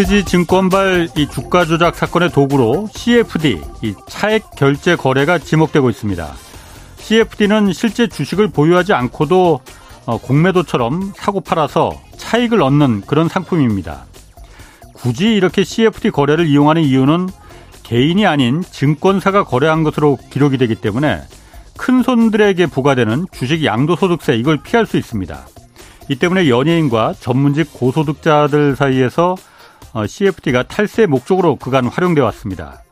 SG 증권발 이 주가 조작 사건의 도구로 CFD, 이 차액 결제 거래가 지목되고 있습니다. CFD는 실제 주식을 보유하지 않고도 어, 공매도처럼 사고 팔아서 차익을 얻는 그런 상품입니다. 굳이 이렇게 CFD 거래를 이용하는 이유는 개인이 아닌 증권사가 거래한 것으로 기록이 되기 때문에 큰 손들에게 부과되는 주식 양도소득세 이걸 피할 수 있습니다. 이 때문에 연예인과 전문직 고소득자들 사이에서 어, 탈세 목적으로 그간 활용돼 왔습니다.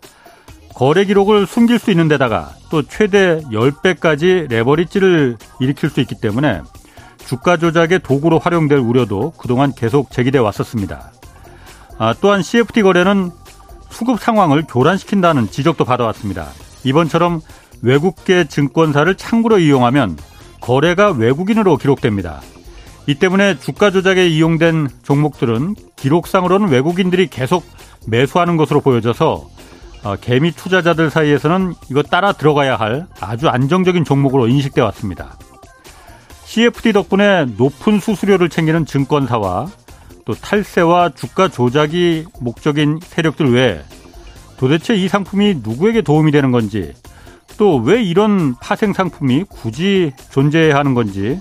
거래 기록을 숨길 수 있는 데다가 또 최대 10배까지 레버리지를 일으킬 수 있기 때문에 주가 조작의 도구로 활용될 우려도 그동안 계속 제기돼 왔었습니다. 아, 또한 CFD 거래는 수급 상황을 교란시킨다는 지적도 받아왔습니다. 이번처럼 외국계 증권사를 창구로 이용하면 거래가 외국인으로 기록됩니다. 이 때문에 주가 조작에 이용된 종목들은 기록상으로는 외국인들이 계속 매수하는 것으로 보여져서 어, 개미 투자자들 사이에서는 이거 따라 들어가야 할 아주 안정적인 종목으로 인식돼 왔습니다. CFD 덕분에 높은 수수료를 챙기는 증권사와 또 탈세와 주가 조작이 목적인 세력들 외에 도대체 이 상품이 누구에게 도움이 되는 건지 또 왜 이런 파생 상품이 굳이 존재해야 하는 건지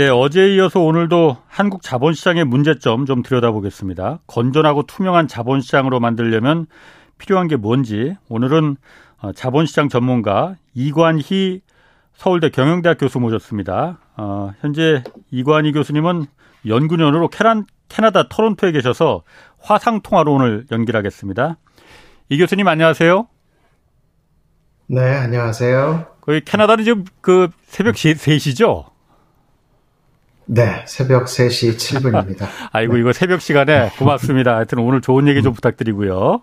네, 어제에 이어서 오늘도 한국 자본시장의 문제점 좀 들여다보겠습니다. 건전하고 투명한 자본시장으로 만들려면 필요한 게 뭔지 오늘은 어, 자본시장 전문가 이관희 서울대 경영대학 교수 모셨습니다. 어, 현재 이관희 교수님은 연구년으로 캐란, 캐나다 토론토에 계셔서 화상 통화로 오늘 연결하겠습니다. 이 교수님 안녕하세요. 네, 안녕하세요. 거기 캐나다는 지금 그 새벽 3시죠? 네, 새벽 3시 7분입니다. 아이고, 네. 이거 새벽 시간에 고맙습니다. 하여튼 오늘 좋은 얘기 좀 부탁드리고요.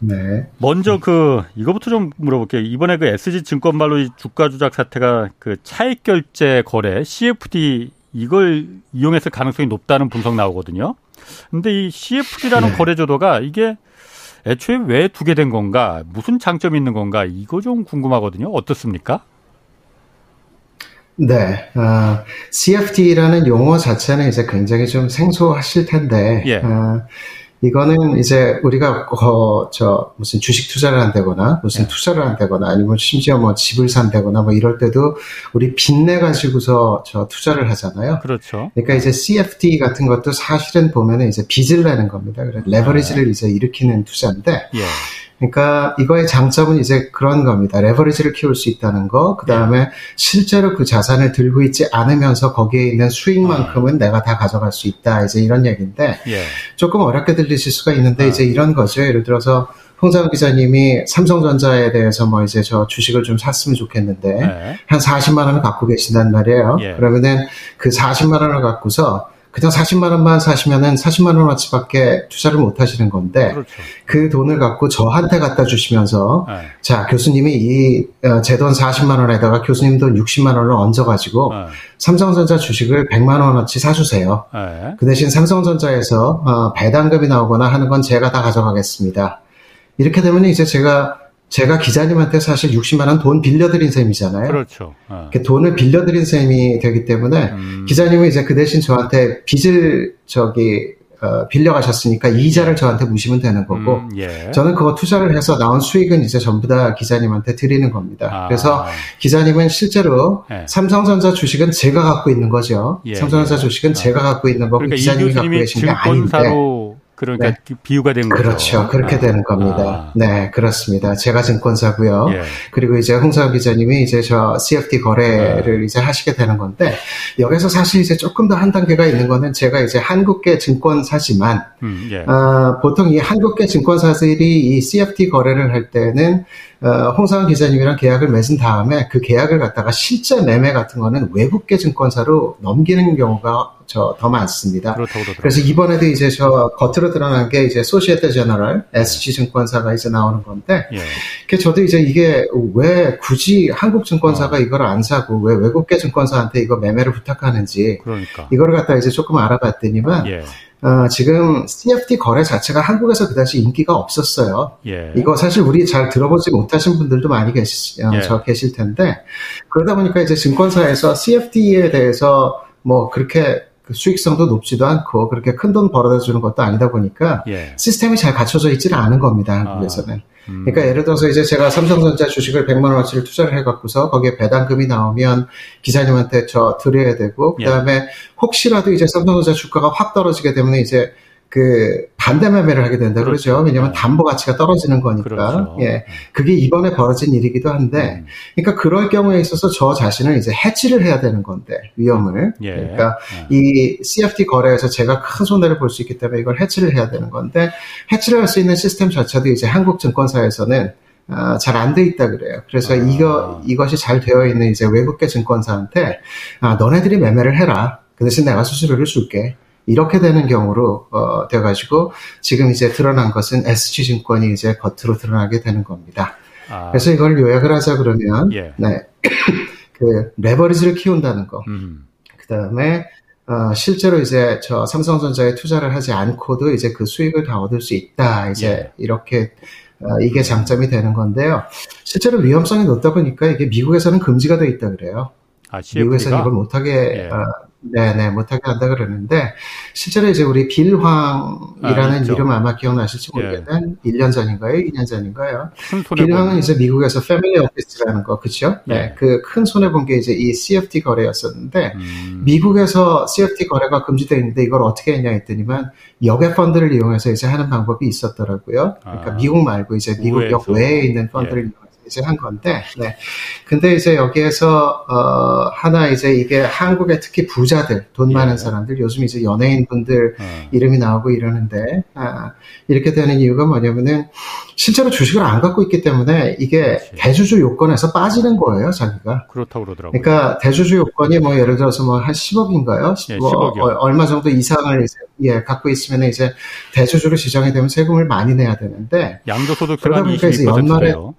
네. 먼저 그 이거부터 좀 물어볼게요. 이번에 그 SG 증권발로 이 주가 조작 사태가 그 차익 결제 거래 CFD 이걸 이용했을 가능성이 높다는 분석 나오거든요. 근데 이 CFD라는 네. 거래 조도가 이게 애초에 왜 두게 된 건가? 무슨 장점이 있는 건가? 이거 좀 궁금하거든요. 어떻습니까? 네, 어, CFD라는 용어 자체는 이제 굉장히 좀 생소하실 텐데, 예. 어, 이거는 이제 우리가 어, 저 무슨 주식 투자를 한다거나 무슨 네. 투자를 한다거나 아니면 심지어 뭐 집을 산다거나 뭐 이럴 때도 우리 빚내 가지고서 저 투자를 하잖아요. 그렇죠. 그러니까 이제 CFD 같은 것도 사실은 보면은 이제 빚을 내는 겁니다. 그래 레버리지를 네. 이제 일으키는 투자인데 예. 그러니까 이거의 장점은 이제 그런 겁니다. 레버리지를 키울 수 있다는 거, 그 다음에 네. 실제로 그 자산을 들고 있지 않으면서 거기에 있는 수익만큼은 아. 내가 다 가져갈 수 있다. 이제 이런 얘기인데 예. 조금 어렵게 들리실 수가 있는데 아. 이제 이런 거죠. 예를 들어서 홍장 기자님이 삼성전자에 대해서 뭐 이제 저 주식을 좀 샀으면 좋겠는데 네. 한 40만 원을 갖고 계신단 말이에요. 예. 그러면은 그 40만 원을 갖고서 그냥 40만 원만 사시면은 40만 원어치밖에 투자를 못 하시는 건데 그렇죠. 그 돈을 갖고 저한테 갖다 주시면서 네. 자 교수님이 이 제돈 어, 40만 원에다가 교수님 돈 60만 원을 얹어 가지고 네. 삼성전자 주식을 100만 원어치 사주세요. 네. 그 대신 삼성전자에서 어, 배당금이 나오거나 하는 건 제가 다 가져가겠습니다. 이렇게 되면 이제 제가 제가 기자님한테 사실 60만 원 돈 빌려드린 셈이잖아요. 그렇죠. 어. 돈을 빌려드린 셈이 되기 때문에 음. 기자님은 이제 그 대신 저한테 빚을 저기 어, 빌려가셨으니까 이자를 저한테 무시면 되는 거고 음, 예. 저는 그거 투자를 해서 나온 수익은 이제 전부 다 기자님한테 드리는 겁니다. 아. 그래서 기자님은 실제로 예. 삼성전자 주식은 제가 갖고 있는 거죠. 예. 삼성전자 주식은 아. 제가 갖고 있는 거고 그러니까 기자님이 갖고 계신 게 아닌데 그러니까 네. 비유가 된 거죠. 그렇죠. 그렇게 아. 되는 겁니다. 아. 네, 그렇습니다. 제가 증권사고요. 예. 그리고 이제 홍사원 기자님이 이제 저 CFD 거래를 예. 이제 하시게 되는 건데 여기서 사실 이제 조금 더 한 단계가 있는 거는 제가 이제 한국계 증권사지만 음, 예. 어, 보통 이 한국계 증권사들이 이 CFD 거래를 할 때는 어, 홍상원 기자님이랑 계약을 맺은 다음에 그 계약을 갖다가 실제 매매 같은 거는 외국계 증권사로 넘기는 경우가 저 더 많습니다. 그래서 이번에도 이제 저 겉으로 드러난 게 이제 소시에테 제너럴 SG 증권사가 이제 나오는 건데, 예. 저도 이제 이게 왜 굳이 한국 증권사가 어. 이걸 안 사고 왜 외국계 증권사한테 이거 매매를 부탁하는지, 그러니까. 이거를 갖다 이제 조금 알아봤더니만. 예. 어, 지금 CFD 거래 자체가 한국에서 그다지 인기가 없었어요. 예. 이거 사실 우리 잘 들어보지 못하신 분들도 많이 계시, 어, 예. 저 계실 텐데, 그러다 보니까 이제 증권사에서 CFD에 대해서 뭐 그렇게 그 수익성도 높지도 않고 그렇게 큰 돈 벌어다 주는 것도 아니다 보니까 예. 시스템이 잘 갖춰져 있지는 않은 겁니다. 한국에서는. 아. 음. 그러니까 예를 들어서 이제 제가 삼성전자 주식을 100만 원어치를 투자를 해갖고서 거기에 배당금이 나오면 기사님한테 저 드려야 되고 그 다음에 예. 혹시라도 이제 삼성전자 주가가 확 떨어지게 되면 이제 그 반대 매매를 하게 된다 그렇죠. 그러죠. 왜냐하면 네. 담보 가치가 떨어지는 거니까. 그렇죠. 예, 네. 그게 이번에 벌어진 일이기도 한데, 음. 그러니까 그럴 경우에 있어서 저 자신을 이제 해치를 해야 되는 건데 위험을. 예. 그러니까 예. 이 CFD 거래에서 제가 큰 손해를 볼 수 있기 때문에 이걸 해치를 해야 되는 건데, 해치를 할 수 있는 시스템 자체도 이제 한국 증권사에서는 어, 잘안 돼 있다 그래요. 그래서 아. 이거 이것이 잘 되어 있는 이제 외국계 증권사한테 아, 너네들이 매매를 해라. 그 대신 내가 수수료를 줄게. 이렇게 되는 경우로 어, 돼가지고 지금 이제 드러난 것은 SG증권이 이제 겉으로 드러나게 되는 겁니다. 아. 그래서 이걸 요약을 하자 그러면 예. 네. 그 레버리지를 키운다는 거. 음. 그다음에 어, 실제로 이제 저 삼성전자에 투자를 하지 않고도 이제 그 수익을 다 얻을 수 있다. 이제 예. 이렇게 어, 이게 장점이 되는 건데요. 실제로 위험성이 높다 보니까 이게 미국에서는 금지가 돼 있다 그래요. 아, 미국에서는 이걸 못하게 예. 어, 네네, 못하게 한다 그러는데, 실제로 이제 우리 빌황이라는 아, 이름 아마 기억나실지 예. 모르겠는 예. 1년 전인가요? 2년 전인가요? 빌황은 이제 미국에서 패밀리 오피스라는 거, 그쵸? 네. 예. 그큰 손해 본 게 이제 이 CFT 거래였었는데, 음. 미국에서 CFT 거래가 금지되어 있는데 이걸 어떻게 했냐 했더니만, 역외 펀드를 이용해서 이제 하는 방법이 있었더라고요. 그러니까 아. 미국 말고 이제 미국 역 외에 있는 펀드를 예. 이제 한 건데, 네. 근데 이제 여기에서, 어, 하나 이제 이게 한국의 특히 부자들, 돈 많은 예. 사람들, 요즘 이제 연예인 분들 어. 이름이 나오고 이러는데, 아, 이렇게 되는 이유가 뭐냐면은, 실제로 주식을 안 갖고 있기 때문에 이게 그렇지. 대주주 요건에서 빠지는 거예요, 자기가. 그렇다고 그러더라고요. 그러니까 대주주 요건이 뭐 예를 들어서 뭐 한 10억인가요? 예, 뭐 10억이요. 얼마 정도 이상을 이제, 예, 갖고 있으면 이제 대주주로 지정이 되면 세금을 많이 내야 되는데. 양도소득세가 22%래요.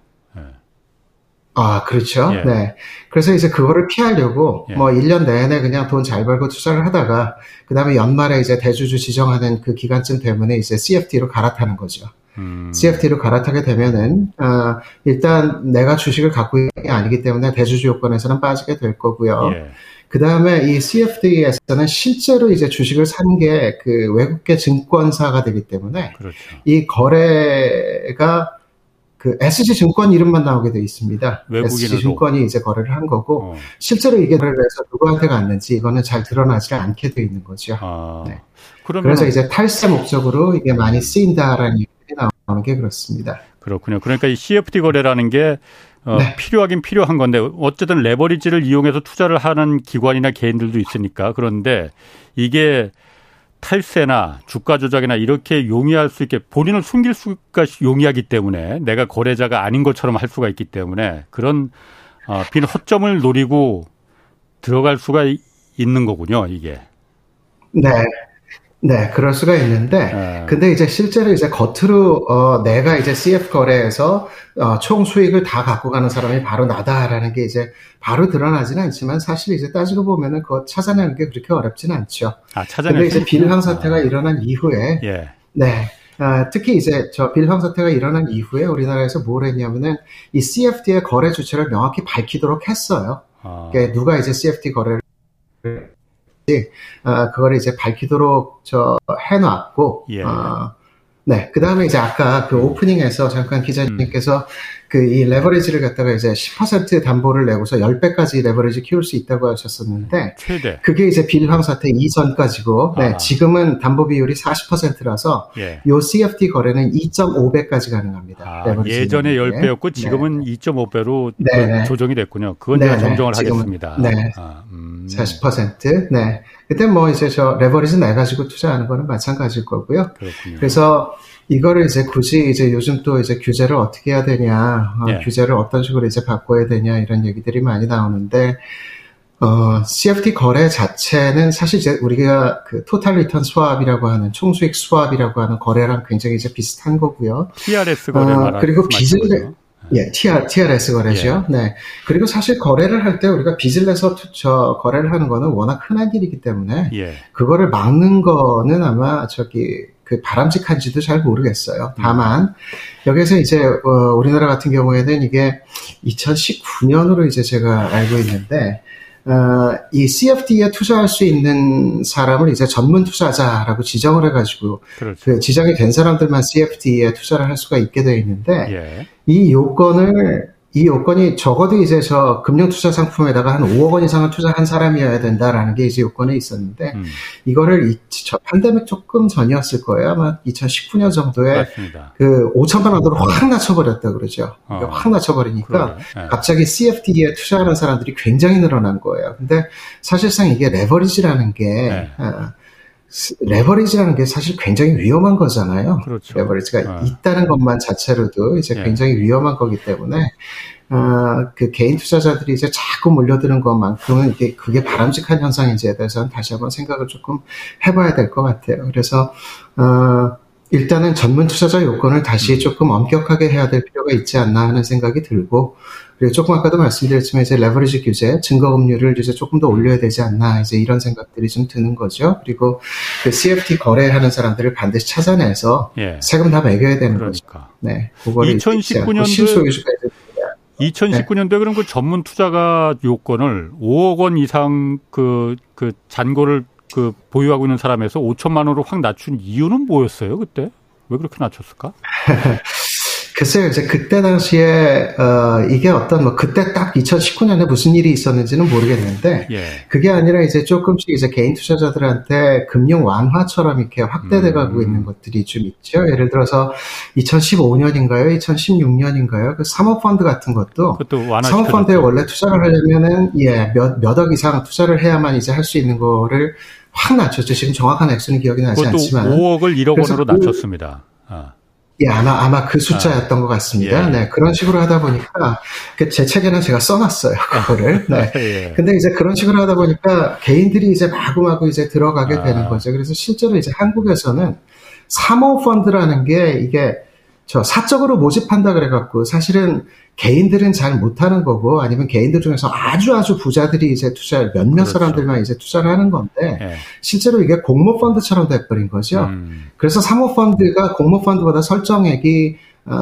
아, 그렇죠. 예. 네. 그래서 이제 그거를 피하려고 예. 뭐 1년 내내 그냥 돈 잘 벌고 투자를 하다가 그 다음에 연말에 이제 대주주 지정하는 그 기간쯤 되면 이제 CFD로 갈아타는 거죠. 음. CFD로 갈아타게 되면은 어, 일단 내가 주식을 갖고 있는 게 아니기 때문에 대주주 요건에서는 빠지게 될 거고요. 예. 그 다음에 이 CFD에서는 실제로 이제 주식을 산게그 외국계 증권사가 되기 때문에 그렇죠. 이 거래가 그 SG 증권 이름만 나오게 돼 있습니다. SG 증권이 이제 거래를 한 거고 어. 실제로 이게 거래를 해서 누구한테 갔는지 이거는 잘 드러나지 않게 돼 있는 거죠. 아. 네. 그래서 이제 탈세 목적으로 이게 많이 쓰인다라는 얘기 나오는 게 그렇습니다. 그렇군요. 그러니까 이 CFD 거래라는 게 어, 네. 필요하긴 필요한 건데 어쨌든 레버리지를 이용해서 투자를 하는 기관이나 개인들도 있으니까 그런데 이게 탈세나 주가 조작이나 이렇게 용이할 수 있게 본인을 숨길 수가 용이하기 때문에 내가 거래자가 아닌 것처럼 할 수가 있기 때문에 그런 어, 빈 허점을 노리고 들어갈 수가 있는 거군요, 이게. 네. 네, 그럴 수가 있는데, 네. 근데 이제 실제로 이제 겉으로, 어, 내가 이제 CF 거래에서, 어, 총 수익을 다 갖고 가는 사람이 바로 나다라는 게 이제 바로 드러나지는 않지만 사실 이제 따지고 보면은 그거 찾아내는 게 그렇게 어렵지는 않죠. 아, 찾아내는 근데 이제 빌황 사태가 아. 일어난 이후에, 예. 네. 아, 특히 이제 저 빌황 사태가 일어난 이후에 우리나라에서 뭘 했냐면은 이 CFD의 거래 주체를 명확히 밝히도록 했어요. 아. 그러니까 누가 이제 CFD 거래를 어, 그거를 이제 밝히도록 저 해놨고, 예. 어, 네. 그 다음에 이제 아까 그 오프닝에서 잠깐 기자님께서 그 이 레버리지를 갖다가 이제 10% 담보를 내고서 10배까지 레버리지 키울 수 있다고 하셨었는데 최대. 그게 이제 빌황 사태 이전까지고 네, 지금은 담보 비율이 40%라서 예. 요 CFD 거래는 2.5배까지 가능합니다. 아, 예전에 10배였고 지금은 네. 2.5배로 네. 조정이 됐군요. 그건 제가 정정을 하겠습니다. 네. 아, 음. 40%. 네. 그때 뭐 이제 저 레버리지 내 가지고 투자하는 거는 마찬가지일 거고요. 그렇군요. 그래서 이거를 이제 굳이 이제 요즘 또 이제 규제를 어떻게 해야 되냐, 어, 예. 규제를 어떤 식으로 이제 바꿔야 되냐 이런 얘기들이 많이 나오는데 어, CFD 거래 자체는 사실 이제 우리가 그 total return swap이라고 하는 총수익 swap이라고 하는 거래랑 굉장히 이제 비슷한 거고요. TRS 거래 어, 그리고 빚을 예, TR, TRS 거래죠. 예. 네. 그리고 사실 거래를 할 때 우리가 빚을 내서 저 거래를 하는 거는 워낙 흔한 일이기 때문에 예. 그거를 막는 거는 아마 저기 그 바람직한지도 잘 모르겠어요. 다만 여기서 이제 어, 우리나라 같은 경우에는 이게 2019년으로 이제 제가 알고 있는데 어, 이 CFD에 투자할 수 있는 사람을 이제 전문 투자자라고 지정을 해가지고 그렇죠. 그 지정이 된 사람들만 CFD에 투자를 할 수가 있게 되어 있는데 예. 이 요건을 이 요건이 적어도 이제 저 금융 투자 상품에다가 한 5억 원 이상을 투자한 사람이어야 된다라는 게 이제 요건에 있었는데 음. 이거를 이, 저 팬데믹 조금 전이었을 거예요 아마 2019년 정도에 맞습니다. 그 5천만 원으로 확 낮춰버렸다 그러죠 어. 확 낮춰버리니까 네. 갑자기 CFD에 투자하는 사람들이 굉장히 늘어난 거예요 근데 사실상 이게 레버리지라는 게 네. 어, 레버리지라는 게 사실 굉장히 위험한 거잖아요. 그렇죠. 레버리지가 아. 있다는 것만 자체로도 이제 예. 굉장히 위험한 거기 때문에 어, 그 개인 투자자들이 이제 자꾸 몰려드는 것만큼은 이게 그게 바람직한 현상인지에 대해서는 다시 한번 생각을 조금 해봐야 될 것 같아요. 그래서 어, 일단은 전문 투자자 요건을 다시 음. 조금 엄격하게 해야 될 필요가 있지 않나 하는 생각이 들고 그리고 조금 아까도 말씀드렸지만 이제 레버리지 규제, 증거금률을 이제 조금 더 올려야 되지 않나 이제 이런 생각들이 좀 드는 거죠. 그리고 그 CFT 거래하는 사람들을 반드시 찾아내서 예. 세금 다 매겨야 되는 그러니까. 거죠. 네, 그거를 2019년도 2019년도에 그럼 그 전문 투자가 요건을 5억 원 이상 그, 그 잔고를 그 보유하고 있는 사람에서 5천만 원으로 확 낮춘 이유는 뭐였어요, 그때? 왜 그렇게 낮췄을까? 글쎄요, 이제 그때 당시에, 어, 이게 어떤, 뭐, 그때 딱 2019년에 무슨 일이 있었는지는 모르겠는데, 예. 그게 아니라 이제 조금씩 이제 개인 투자자들한테 금융 완화처럼 이렇게 확대돼 가고 음. 있는 것들이 좀 있죠. 예를 들어서 2015년인가요? 2016년인가요? 그 사모펀드 같은 것도, 사모펀드에 원래 투자를 하려면은, 예, 몇, 몇 억 이상 투자를 해야만 이제 할 수 있는 거를 확 낮췄죠. 지금 정확한 액수는 기억이 나지 않지만. 5억을 1억 원으로 그 낮췄습니다. 아. 예, 아마, 아마 그 숫자였던 아, 것 같습니다. 예. 네, 그런 식으로 하다 보니까, 그제 책에는 제가 써놨어요, 그거를. 네. 예. 근데 이제 그런 식으로 하다 보니까 개인들이 이제 마구마구 이제 들어가게 아. 되는 거죠. 그래서 실제로 이제 한국에서는 사모펀드라는 게 이게 저 사적으로 모집한다 그래갖고 사실은 개인들은 잘 못하는 거고 아니면 개인들 중에서 아주 아주 부자들이 이제 투자를 몇몇 그렇죠. 사람들만 이제 투자를 하는 건데 네. 실제로 이게 공모 펀드처럼 돼버린 거죠. 음. 그래서 사모 펀드가 공모 펀드보다 설정액이 어,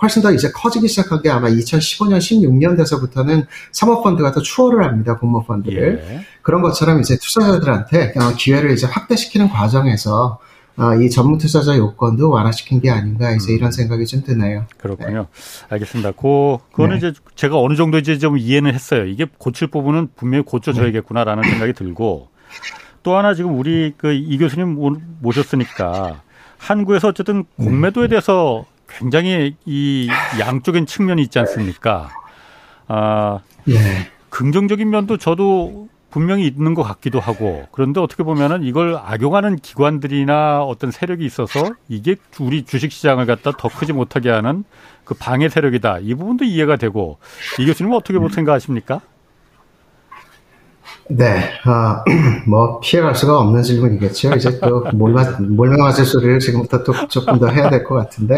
훨씬 더 이제 커지기 시작한 게 아마 2015년, 16년 돼서부터는 사모펀드가 더 추월을 합니다, 공모펀드를. 예. 그런 것처럼 이제 투자자들한테 어, 기회를 이제 확대시키는 과정에서 어, 이 전문 투자자 요건도 완화시킨 게 아닌가 이제 음. 이런 생각이 좀 드네요. 그렇군요. 네. 알겠습니다. 그 그거는 네. 이제 제가 어느 정도 이제 좀 이해는 했어요. 이게 고칠 부분은 분명히 고쳐져야겠구나라는 네. 생각이 들고 또 하나 지금 우리 그 이 교수님 모셨으니까 한국에서 어쨌든 공매도에 대해서 굉장히 이 양쪽인 측면이 있지 않습니까? 아, 예. 긍정적인 면도 저도 분명히 있는 것 같기도 하고 그런데 어떻게 보면은 이걸 악용하는 기관들이나 어떤 세력이 있어서 이게 우리 주식 시장을 갖다 더 크지 못하게 하는 그 방해 세력이다. 이 부분도 이해가 되고 이 교수님은 어떻게 생각하십니까? 네, 어, 뭐 피해갈 수가 없는 질문이겠죠. 이제 또 몰마 몰매맞을 소리를 지금부터 또 조금 더 해야 될 것 같은데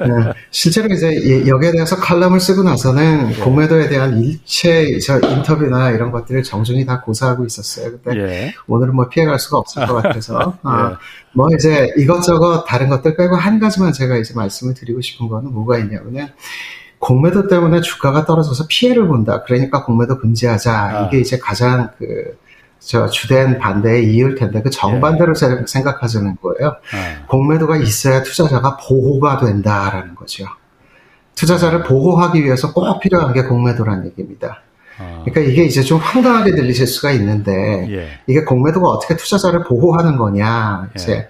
예. 어, 실제로 이제 여기에 대해서 칼럼을 쓰고 나서는 예. 공매도에 대한 일체 저 인터뷰나 이런 것들을 정중히 다 고사하고 있었어요. 근데 예. 오늘은 뭐 피해갈 수가 없을 것 같아서 어, 예. 뭐 이제 이것저것 다른 것들 빼고 한 가지만 제가 이제 말씀을 드리고 싶은 거는 뭐가 있냐면은. 공매도 때문에 주가가 떨어져서 피해를 본다. 그러니까 공매도 금지하자. 아. 이게 이제 가장 그, 저 주된 반대의 이유일 텐데 그 정반대로 예. 생각하자는 거예요. 아. 공매도가 있어야 투자자가 보호가 된다라는 거죠. 투자자를 보호하기 위해서 꼭 필요한 게 공매도란 얘기입니다. 아. 그러니까 이게 이제 좀 황당하게 들리실 수가 있는데 예. 이게 공매도가 어떻게 투자자를 보호하는 거냐 이제 예. 어,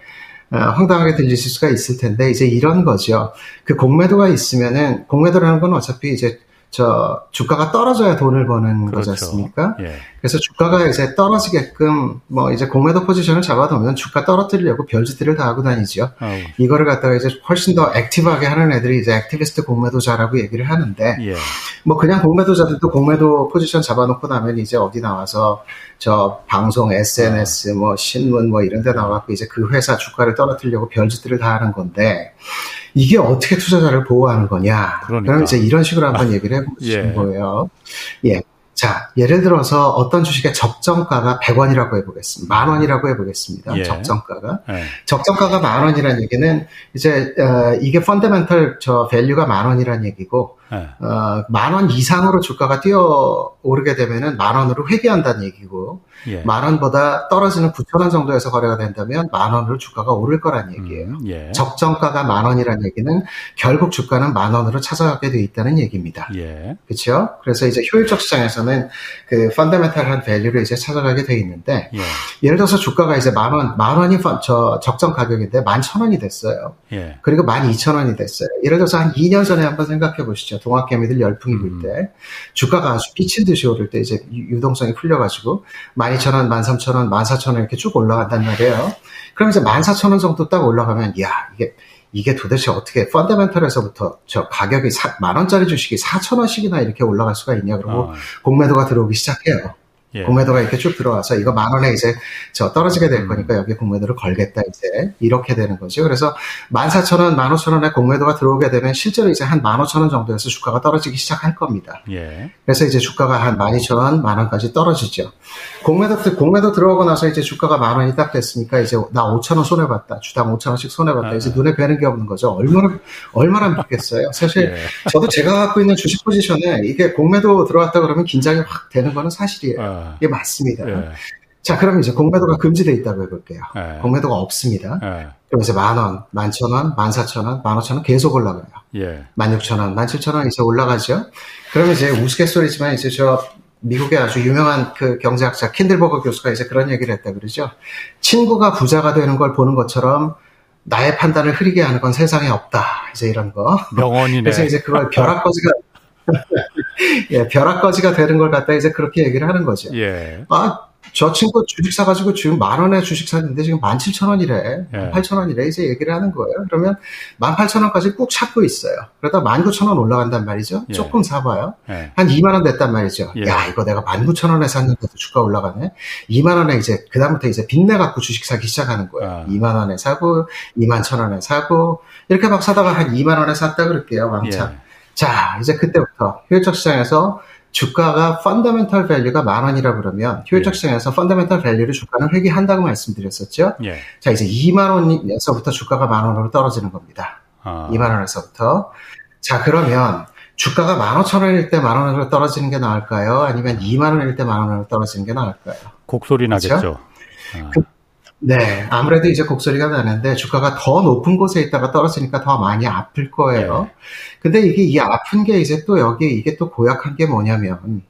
황당하게 들리실 수가 있을 텐데 이제 이런 거죠. 그 공매도가 있으면은 공매도라는 건 어차피 이제 저 주가가 떨어져야 돈을 버는 그렇죠. 거지 않습니까? 예. 그래서 주가가 이제 떨어지게끔 뭐 이제 공매도 포지션을 잡아두면 주가 떨어뜨리려고 별짓들을 다 하고 다니죠. 아우. 이거를 갖다가 이제 훨씬 더 active하게 하는 애들이 이제 activist 공매도자라고 얘기를 하는데 예. 뭐 그냥 공매도자들도 공매도 포지션 잡아놓고 나면 이제 어디 나와서 저 방송, SNS, 뭐 신문 뭐 이런 데 나와갖고 이제 그 회사 주가를 떨어뜨리려고 별짓들을 다 하는 건데 이게 어떻게 투자자를 보호하는 거냐. 그러니까. 그럼 이제 이런 식으로 한번 얘기를 해보고 싶은 예. 거예요. 예. 자, 예를 들어서 어떤 주식의 적정가가 100원이라고 해보겠습니다. 만 원이라고 해보겠습니다. 예. 적정가가. 예. 적정가가 만 원이라는 얘기는 이제, 어, 이게 fundamental 저 value가 만 원이라는 얘기고, 예. 어, 만원 이상으로 주가가 뛰어 오르게 되면은 만 원으로 회귀한다는 얘기고, 예. 만 원보다 떨어지는 9천 원 정도에서 거래가 된다면 만 원으로 주가가 오를 거란 얘기예요. 음, 예. 적정가가 만 원이라는 얘기는 결국 주가는 만 원으로 찾아가게 돼 있다는 얘기입니다. 예. 그렇죠? 그래서 이제 효율적 시장에서는 그 fundamental한 value를 이제 찾아가게 돼 있는데 예. 를 들어서 주가가 이제 만 원, 만 원이 저 적정 가격인데 만 천 원이 됐어요. 예. 그리고 만 이천 원이 됐어요. 예를 들어서 한 2년 전에 한번 생각해 보시죠. 동학개미들 열풍이 불때 음. 주가가 아주 미친 듯이 오를 때 이제 유동성이 풀려가지고 12,000원, 13,000원, 14,000원 이렇게 쭉 올라간단 말이에요. 그럼 이제 14,000원 정도 딱 올라가면, 야 이게, 이게 도대체 어떻게 펀더멘털에서부터 저 가격이 만 원짜리 주식이 4,000원씩이나 이렇게 올라갈 수가 있냐 그러고 어. 공매도가 들어오기 시작해요. 예. 공매도가 이렇게 쭉 들어와서 이거 만 원에 이제 저 떨어지게 될 음. 거니까 여기 공매도를 걸겠다 이제 이렇게 되는 거죠. 그래서 만 사천 원, 만 오천 원에 공매도가 들어오게 되면 실제로 이제 한 만 오천 원 정도에서 주가가 떨어지기 시작할 겁니다. 예. 그래서 이제 주가가 한 만 이천 원, 만 원까지 떨어지죠. 공매도 공매도 들어오고 나서 이제 주가가 만 원이 딱 됐으니까 이제 나 오천 원 손해 봤다. 주당 오천 원씩 손해 봤다. 아. 이제 눈에 뵈는 게 없는 거죠. 얼마나 얼마나 밉겠어요. 사실 예. 저도 제가 갖고 있는 주식 포지션에 이게 공매도 들어왔다 그러면 긴장이 확 되는 거는 사실이에요. 아. 예, 맞습니다. 예. 자, 그럼 이제 공매도가 금지돼 있다고 해볼게요. 예. 공매도가 없습니다. 예. 그럼 이제 만 원, 만천 원, 만 사천 원, 만 오천 원 계속 올라가요. 예. 만 육천 원, 만 칠천 원 이제 올라가죠. 그러면 이제 우스갯소리지만 이제 저 미국의 아주 유명한 그 경제학자 킨들버거 교수가 이제 그런 얘기를 했다 그러죠. 친구가 부자가 되는 걸 보는 것처럼 나의 판단을 흐리게 하는 건 세상에 없다. 이제 이런 거. 명언이네. 그래서 이제 그걸 벼락거지가 예, 벼락거지가 되는 걸 갖다 이제 그렇게 얘기를 하는 거죠. 예. 아, 저 친구 주식 사가지고 지금 만 원에 주식 샀는데 지금 만 칠천 원이래. 예. 팔천 원이래. 이제 얘기를 하는 거예요. 그러면 만 팔천 원까지 꾹 참고 있어요. 그러다 만 구천 원 올라간단 말이죠. 예. 조금 사봐요. 예. 한 2만 원 됐단 말이죠. 예. 야, 이거 내가 만 구천 원에 샀는데도 주가 올라가네. 2만 원에 이제, 그다음부터 이제 빚내 갖고 주식 사기 시작하는 거예요. 아. 2만 원에 사고, 2만 천 원에 사고, 이렇게 막 사다가 한 2만 원에 샀다 그럴게요. 왕창. 예. 자, 이제 그때부터 효율적 시장에서 주가가 fundamental value가 만 원이라 그러면 효율적 예. 시장에서 fundamental value를 주가는 회귀한다고 말씀드렸었죠. 예. 자, 이제 2만 원에서부터 주가가 만 원으로 떨어지는 겁니다. 아. 2만 원에서부터. 자, 그러면 주가가 만 오천 원일 때 만 원으로 떨어지는 게 나을까요? 아니면 2만 원일 때 만 원으로 떨어지는 게 나을까요? 곡소리 나겠죠. 그렇죠? 아. 그, 네, 아무래도 이제 곡소리가 나는데 주가가 더 높은 곳에 있다가 떨어지니까 더 많이 아플 거예요. 네. 근데 이게 이 아픈 게 이제 또 여기 이게 또 고약한 게 뭐냐면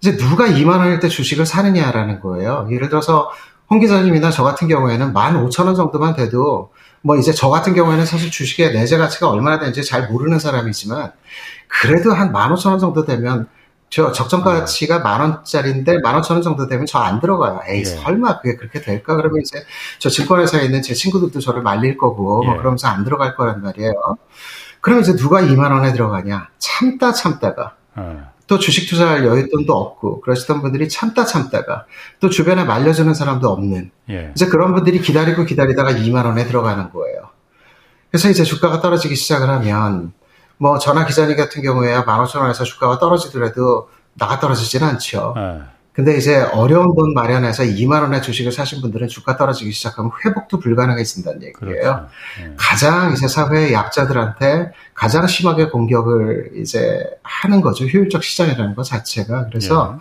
이제 누가 2만 원일 때 주식을 사느냐라는 거예요. 예를 들어서 홍 기자님이나 저 같은 경우에는 15,000원 정도만 돼도 뭐 이제 저 같은 경우에는 사실 주식의 내재 가치가 얼마나 되는지 잘 모르는 사람이지만 그래도 한 15,000원 정도 되면 저 적정 네. 가치가 만 원짜리인데 만 오천 원 정도 되면 저 안 들어가요. 에이 예. 설마 그게 그렇게 될까? 그러면 이제 저 증권회사에 있는 제 친구들도 저를 말릴 거고 예. 뭐 그러면서 안 들어갈 거란 말이에요. 그러면 이제 누가 2만 원에 들어가냐? 참다 참다가 예. 또 주식 투자할 여윳돈도 없고 그러시던 분들이 참다 참다가 또 주변에 말려주는 사람도 없는 예. 이제 그런 분들이 기다리고 기다리다가 2만 원에 들어가는 거예요. 그래서 이제 주가가 떨어지기 시작을 하면 뭐 전화 기자님 같은 경우에야 15,000원에서 주가가 떨어지더라도 나가 떨어지지는 않죠. 네. 근데 이제 어려운 돈 마련해서 2만 원의 주식을 사신 분들은 주가 떨어지기 시작하면 회복도 불가능해진다는 얘기예요. 그렇죠. 네. 가장 이제 사회의 약자들한테 가장 심하게 공격을 이제 하는 거죠. 효율적 시장이라는 것 자체가. 그래서 네.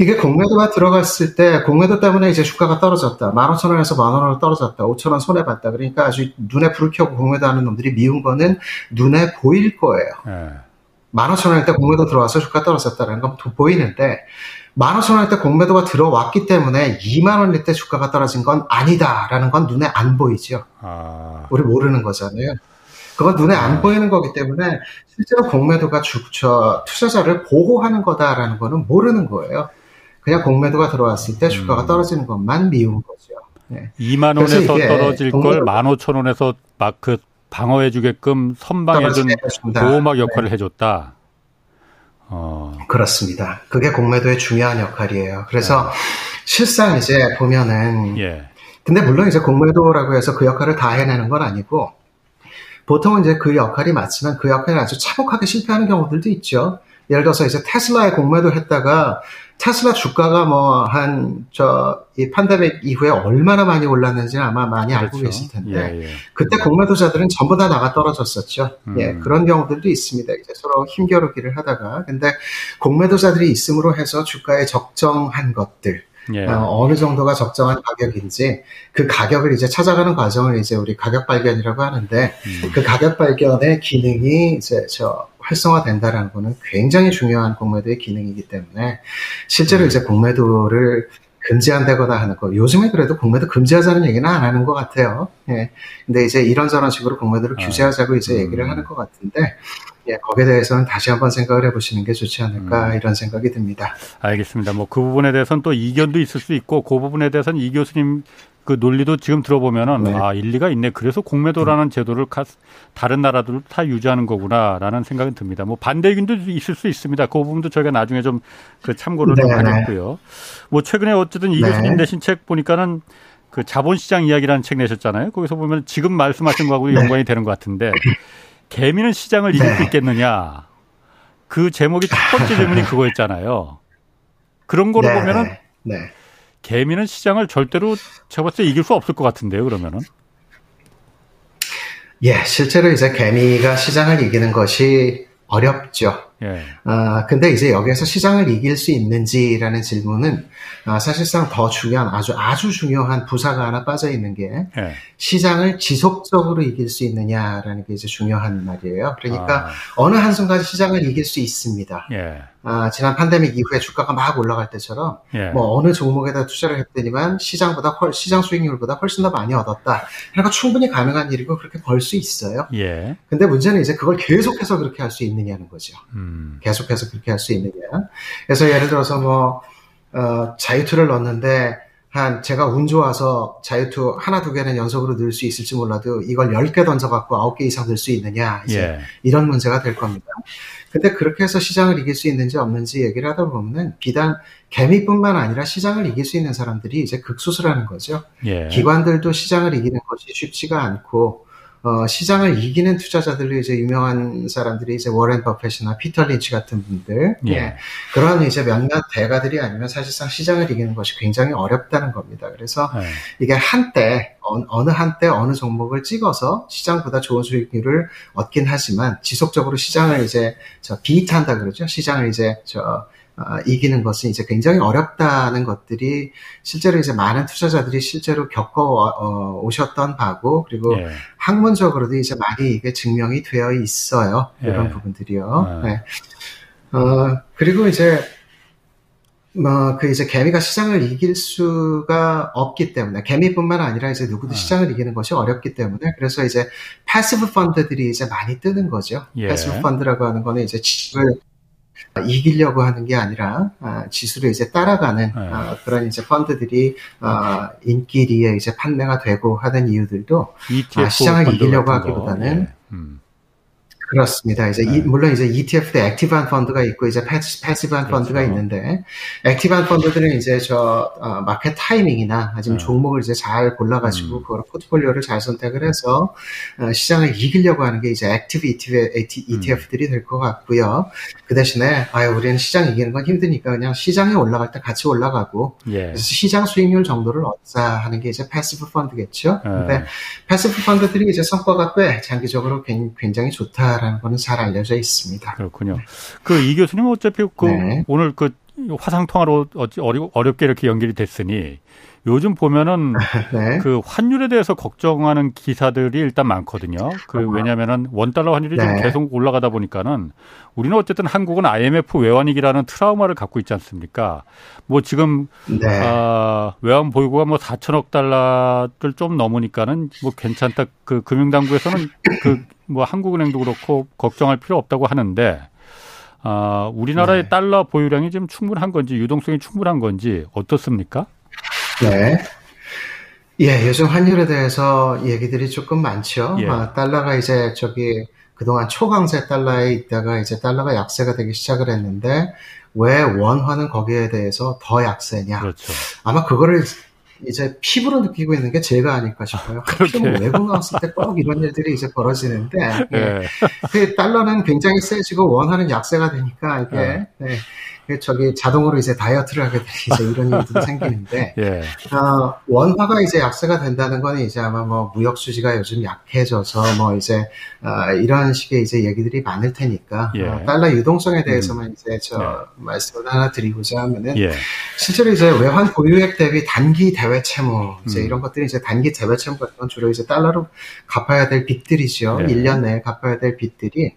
이게 공매도가 들어갔을 때 공매도 때문에 이제 주가가 떨어졌다. 만 오천 원에서 만 원으로 떨어졌다. 오천 원 손해 봤다. 그러니까 아주 눈에 불을 켜고 공매도 하는 놈들이 미운 거는 눈에 보일 거예요. 네. 만 오천 원일 때 공매도 들어와서 주가 떨어졌다는 건 보이는데 만 오천 원일 때 공매도가 들어왔기 때문에 2만 원일 때 주가가 떨어진 건 아니다라는 건 눈에 안 보이죠. 아... 우리 모르는 거잖아요. 그건 눈에 안 아. 보이는 거기 때문에 실제로 공매도가 주, 저, 투자자를 보호하는 거다라는 거는 모르는 거예요. 그냥 공매도가 들어왔을 때 주가가 음. 떨어지는 것만 미운 거죠. 네. 2만 원에서 떨어질 걸 15,000원에서 막 그 방어해 주게끔 선방해준 보호막 역할을 네. 해줬다. 어. 그렇습니다. 그게 공매도의 중요한 역할이에요. 그래서 네. 실상 이제 보면은 예. 근데 물론 이제 공매도라고 해서 그 역할을 다 해내는 건 아니고 보통은 이제 그 역할이 맞지만 그 역할을 아주 참혹하게 실패하는 경우들도 있죠. 예를 들어서 이제 테슬라의 공매도 했다가 테슬라 주가가 뭐 한 저 이 판데믹 이후에 얼마나 많이 올랐는지는 아마 많이 그렇죠. 알고 계실 텐데 예, 예. 그때 공매도자들은 전부 다 나가 떨어졌었죠. 음. 예, 그런 경우들도 있습니다. 이제 서로 힘겨루기를 하다가 근데 공매도자들이 있음으로 해서 주가에 적정한 것들 예. 어, 느 정도가 적정한 가격인지 그 가격을 이제 찾아가는 과정을 이제 우리 가격 발견이라고 하는데 음. 그 가격 발견의 기능이 이제 저 활성화된다라는 거는 굉장히 중요한 공매도의 기능이기 때문에 실제로 음. 이제 공매도를 금지한다거나 하는 거. 요즘에 그래도 공매도 금지하자는 얘기는 안 하는 것 같아요. 예. 근데 이제 이런저런 식으로 공매도를 아. 규제하자고 이제 얘기를 음. 하는 것 같은데, 예, 거기에 대해서는 다시 한번 생각을 해보시는 게 좋지 않을까 음. 이런 생각이 듭니다. 알겠습니다. 뭐 그 부분에 대해서는 또 이견도 있을 수 있고 그 부분에 대해서는 이 교수님 그 논리도 지금 들어보면은 네. 아 일리가 있네. 그래서 공매도라는 음. 제도를 가, 다른 나라들 다 유지하는 거구나라는 생각이 듭니다. 뭐 반대 의견도 있을 수 있습니다. 그 부분도 저희가 나중에 좀 그 참고를 네. 좀 하겠고요. 뭐 최근에 어쨌든 이 네. 교수님 내신 책 보니까는 그 자본시장 이야기라는 책 내셨잖아요. 거기서 보면 지금 말씀하신 거하고 네. 연관이 되는 것 같은데 개미는 시장을 이길 수 네. 있겠느냐. 그 제목이 첫 번째 질문이 그거였잖아요. 그런 거로 네, 보면은 네. 개미는 시장을 절대로 제가 봤을 때 이길 수 없을 것 같은데요, 그러면은. 예, 실제로 이제 개미가 시장을 이기는 것이 어렵죠. 예. 아, 근데 이제 여기에서 시장을 이길 수 있는지라는 질문은 아, 사실상 더 중요한 아주 아주 중요한 부사가 하나 빠져 있는 게 예. 시장을 지속적으로 이길 수 있느냐라는 게 이제 중요한 말이에요. 그러니까 아. 어느 한순간 시장을 이길 수 있습니다. 예. 아, 지난 팬데믹 이후에 주가가 막 올라갈 때처럼 예. 뭐 어느 종목에다 투자를 했더니만 시장보다 훨, 시장 수익률보다 훨씬 더 많이 얻었다. 그러니까 충분히 가능한 일이고 그렇게 벌 수 있어요. 예. 근데 문제는 이제 그걸 계속해서 그렇게 할 수 있느냐는 거죠. 음. 계속해서 그렇게 할 수 있느냐. 그래서 예를 들어서 뭐 어, 자유투를 넣었는데 한 제가 운 좋아서 자유투 하나 두 개는 연속으로 넣을 수 있을지 몰라도 이걸 10개 던져갖고 9개 이상 넣을 수 있느냐 이제 예. 이런 문제가 될 겁니다. 근데 그렇게 해서 시장을 이길 수 있는지 없는지 얘기를 하다 보면은 비단 개미뿐만 아니라 시장을 이길 수 있는 사람들이 이제 극소수라는 거죠. 예. 기관들도 시장을 이기는 것이 쉽지가 않고 어, 시장을 이기는 투자자들로 이제 유명한 사람들이 이제 워렌 버핏이나 피터 린치 같은 분들, 예. 예. 그런 이제 몇몇 대가들이 아니면 사실상 시장을 이기는 것이 굉장히 어렵다는 겁니다. 그래서 예. 이게 한때 어, 느 한때 어느 종목을 찍어서 시장보다 좋은 수익률을 얻긴 하지만 지속적으로 시장을 이제 저 비트한다 그러죠. 시장을 이제 저 어, 이기는 것은 이제 굉장히 어렵다는 것들이 실제로 이제 많은 투자자들이 실제로 겪어 어, 오셨던 바고 그리고 예. 학문적으로도 이제 많이 이게 증명이 되어 있어요. 이런 예. 부분들이요. 예. 네. 어, 그리고 이제 뭐, 그 이제 개미가 시장을 이길 수가 없기 때문에, 개미뿐만 아니라 이제 누구도 아. 시장을 이기는 것이 어렵기 때문에, 그래서 이제 passive 펀드들이 이제 많이 뜨는 거죠. 예. passive 펀드라고 하는 거는 이제 지수를 이기려고 하는 게 아니라 아, 지수를 이제 따라가는 네. 아, 그런 이제 펀드들이 아, 인기리에 이제 판매가 되고 하는 이유들도 아, 시장을 이기려고 하기보다는 예. 음. 그렇습니다. 이제 네. 이, 물론 이제 ETF도 active한 펀드가 있고 이제 passi, passive한 그렇죠. 펀드가 있는데 active한 펀드들은 이제 저 어, market timing이나 아니면 네. 종목을 이제 잘 골라가지고 음. 그걸 포트폴리오를 잘 선택을 해서 어, 시장을 이기려고 하는 게 이제 active ETF, ETF들이 될 것 같고요. 그 대신에 아유 우리는 시장 이기는 건 힘드니까 그냥 시장에 올라갈 때 같이 올라가고 예. 그래서 시장 수익률 정도를 얻자 하는 게 이제 passive 펀드겠죠. 예. 근데 패시브 펀드들이 이제 성과가 꽤 장기적으로 굉장히 좋다. 라는 거는 잘 알려져 있습니다. 그렇군요. 그 이 교수님 어차피 그 네. 오늘 그 화상 통화로 어렵게 이렇게 연결이 됐으니 요즘 보면은 네. 그 환율에 대해서 걱정하는 기사들이 일단 많거든요. 그 왜냐면은 원 달러 환율이 네. 지금 계속 올라가다 보니까는 우리는 어쨌든 한국은 IMF 외환위기라는 트라우마를 갖고 있지 않습니까? 뭐 지금 네. 아, 외환 보유고가 뭐 4천억 달러를 좀 넘으니까는 뭐 괜찮다. 그 금융당국에서는 그 뭐 한국은행도 그렇고 걱정할 필요 없다고 하는데 아, 우리나라의 네. 달러 보유량이 지금 충분한 건지 유동성이 충분한 건지 어떻습니까? 네. 예, 요즘 환율에 대해서 얘기들이 조금 많죠. 예. 아, 달러가 이제 저기 그동안 초강세 달러에 있다가 이제 달러가 약세가 되기 시작을 했는데 왜 원화는 거기에 대해서 더 약세냐. 그렇죠. 아마 그거를 이제 피부로 느끼고 있는 게 제가 아닐까 싶어요. 하필 뭐 외국 나왔을 때 꼭 이런 일들이 이제 벌어지는데 예. 예. 그 달러는 굉장히 세지고 원화는 약세가 되니까 이게 예. 네. 그 저기 자동으로 이제 다이어트를 하게 되니 이제 이런 일도 생기는데 예. 어, 원화가 이제 약세가 된다는 건 이제 아마 뭐 무역 수지가 요즘 약해져서 뭐 이제 어, 이런 식의 이제 얘기들이 많을 테니까 예. 어, 달러 유동성에 대해서만 음. 이제 저 예. 말씀을 하나 드리고자 하면은 예. 실제로 이제 외환 보유액 대비 단기 대외 채무 이제 음. 이런 것들이 이제 단기 대외 채무 같은 건 주로 이제 달러로 갚아야 될 빚들이죠. 1년 예. 내에 갚아야 될 빚들이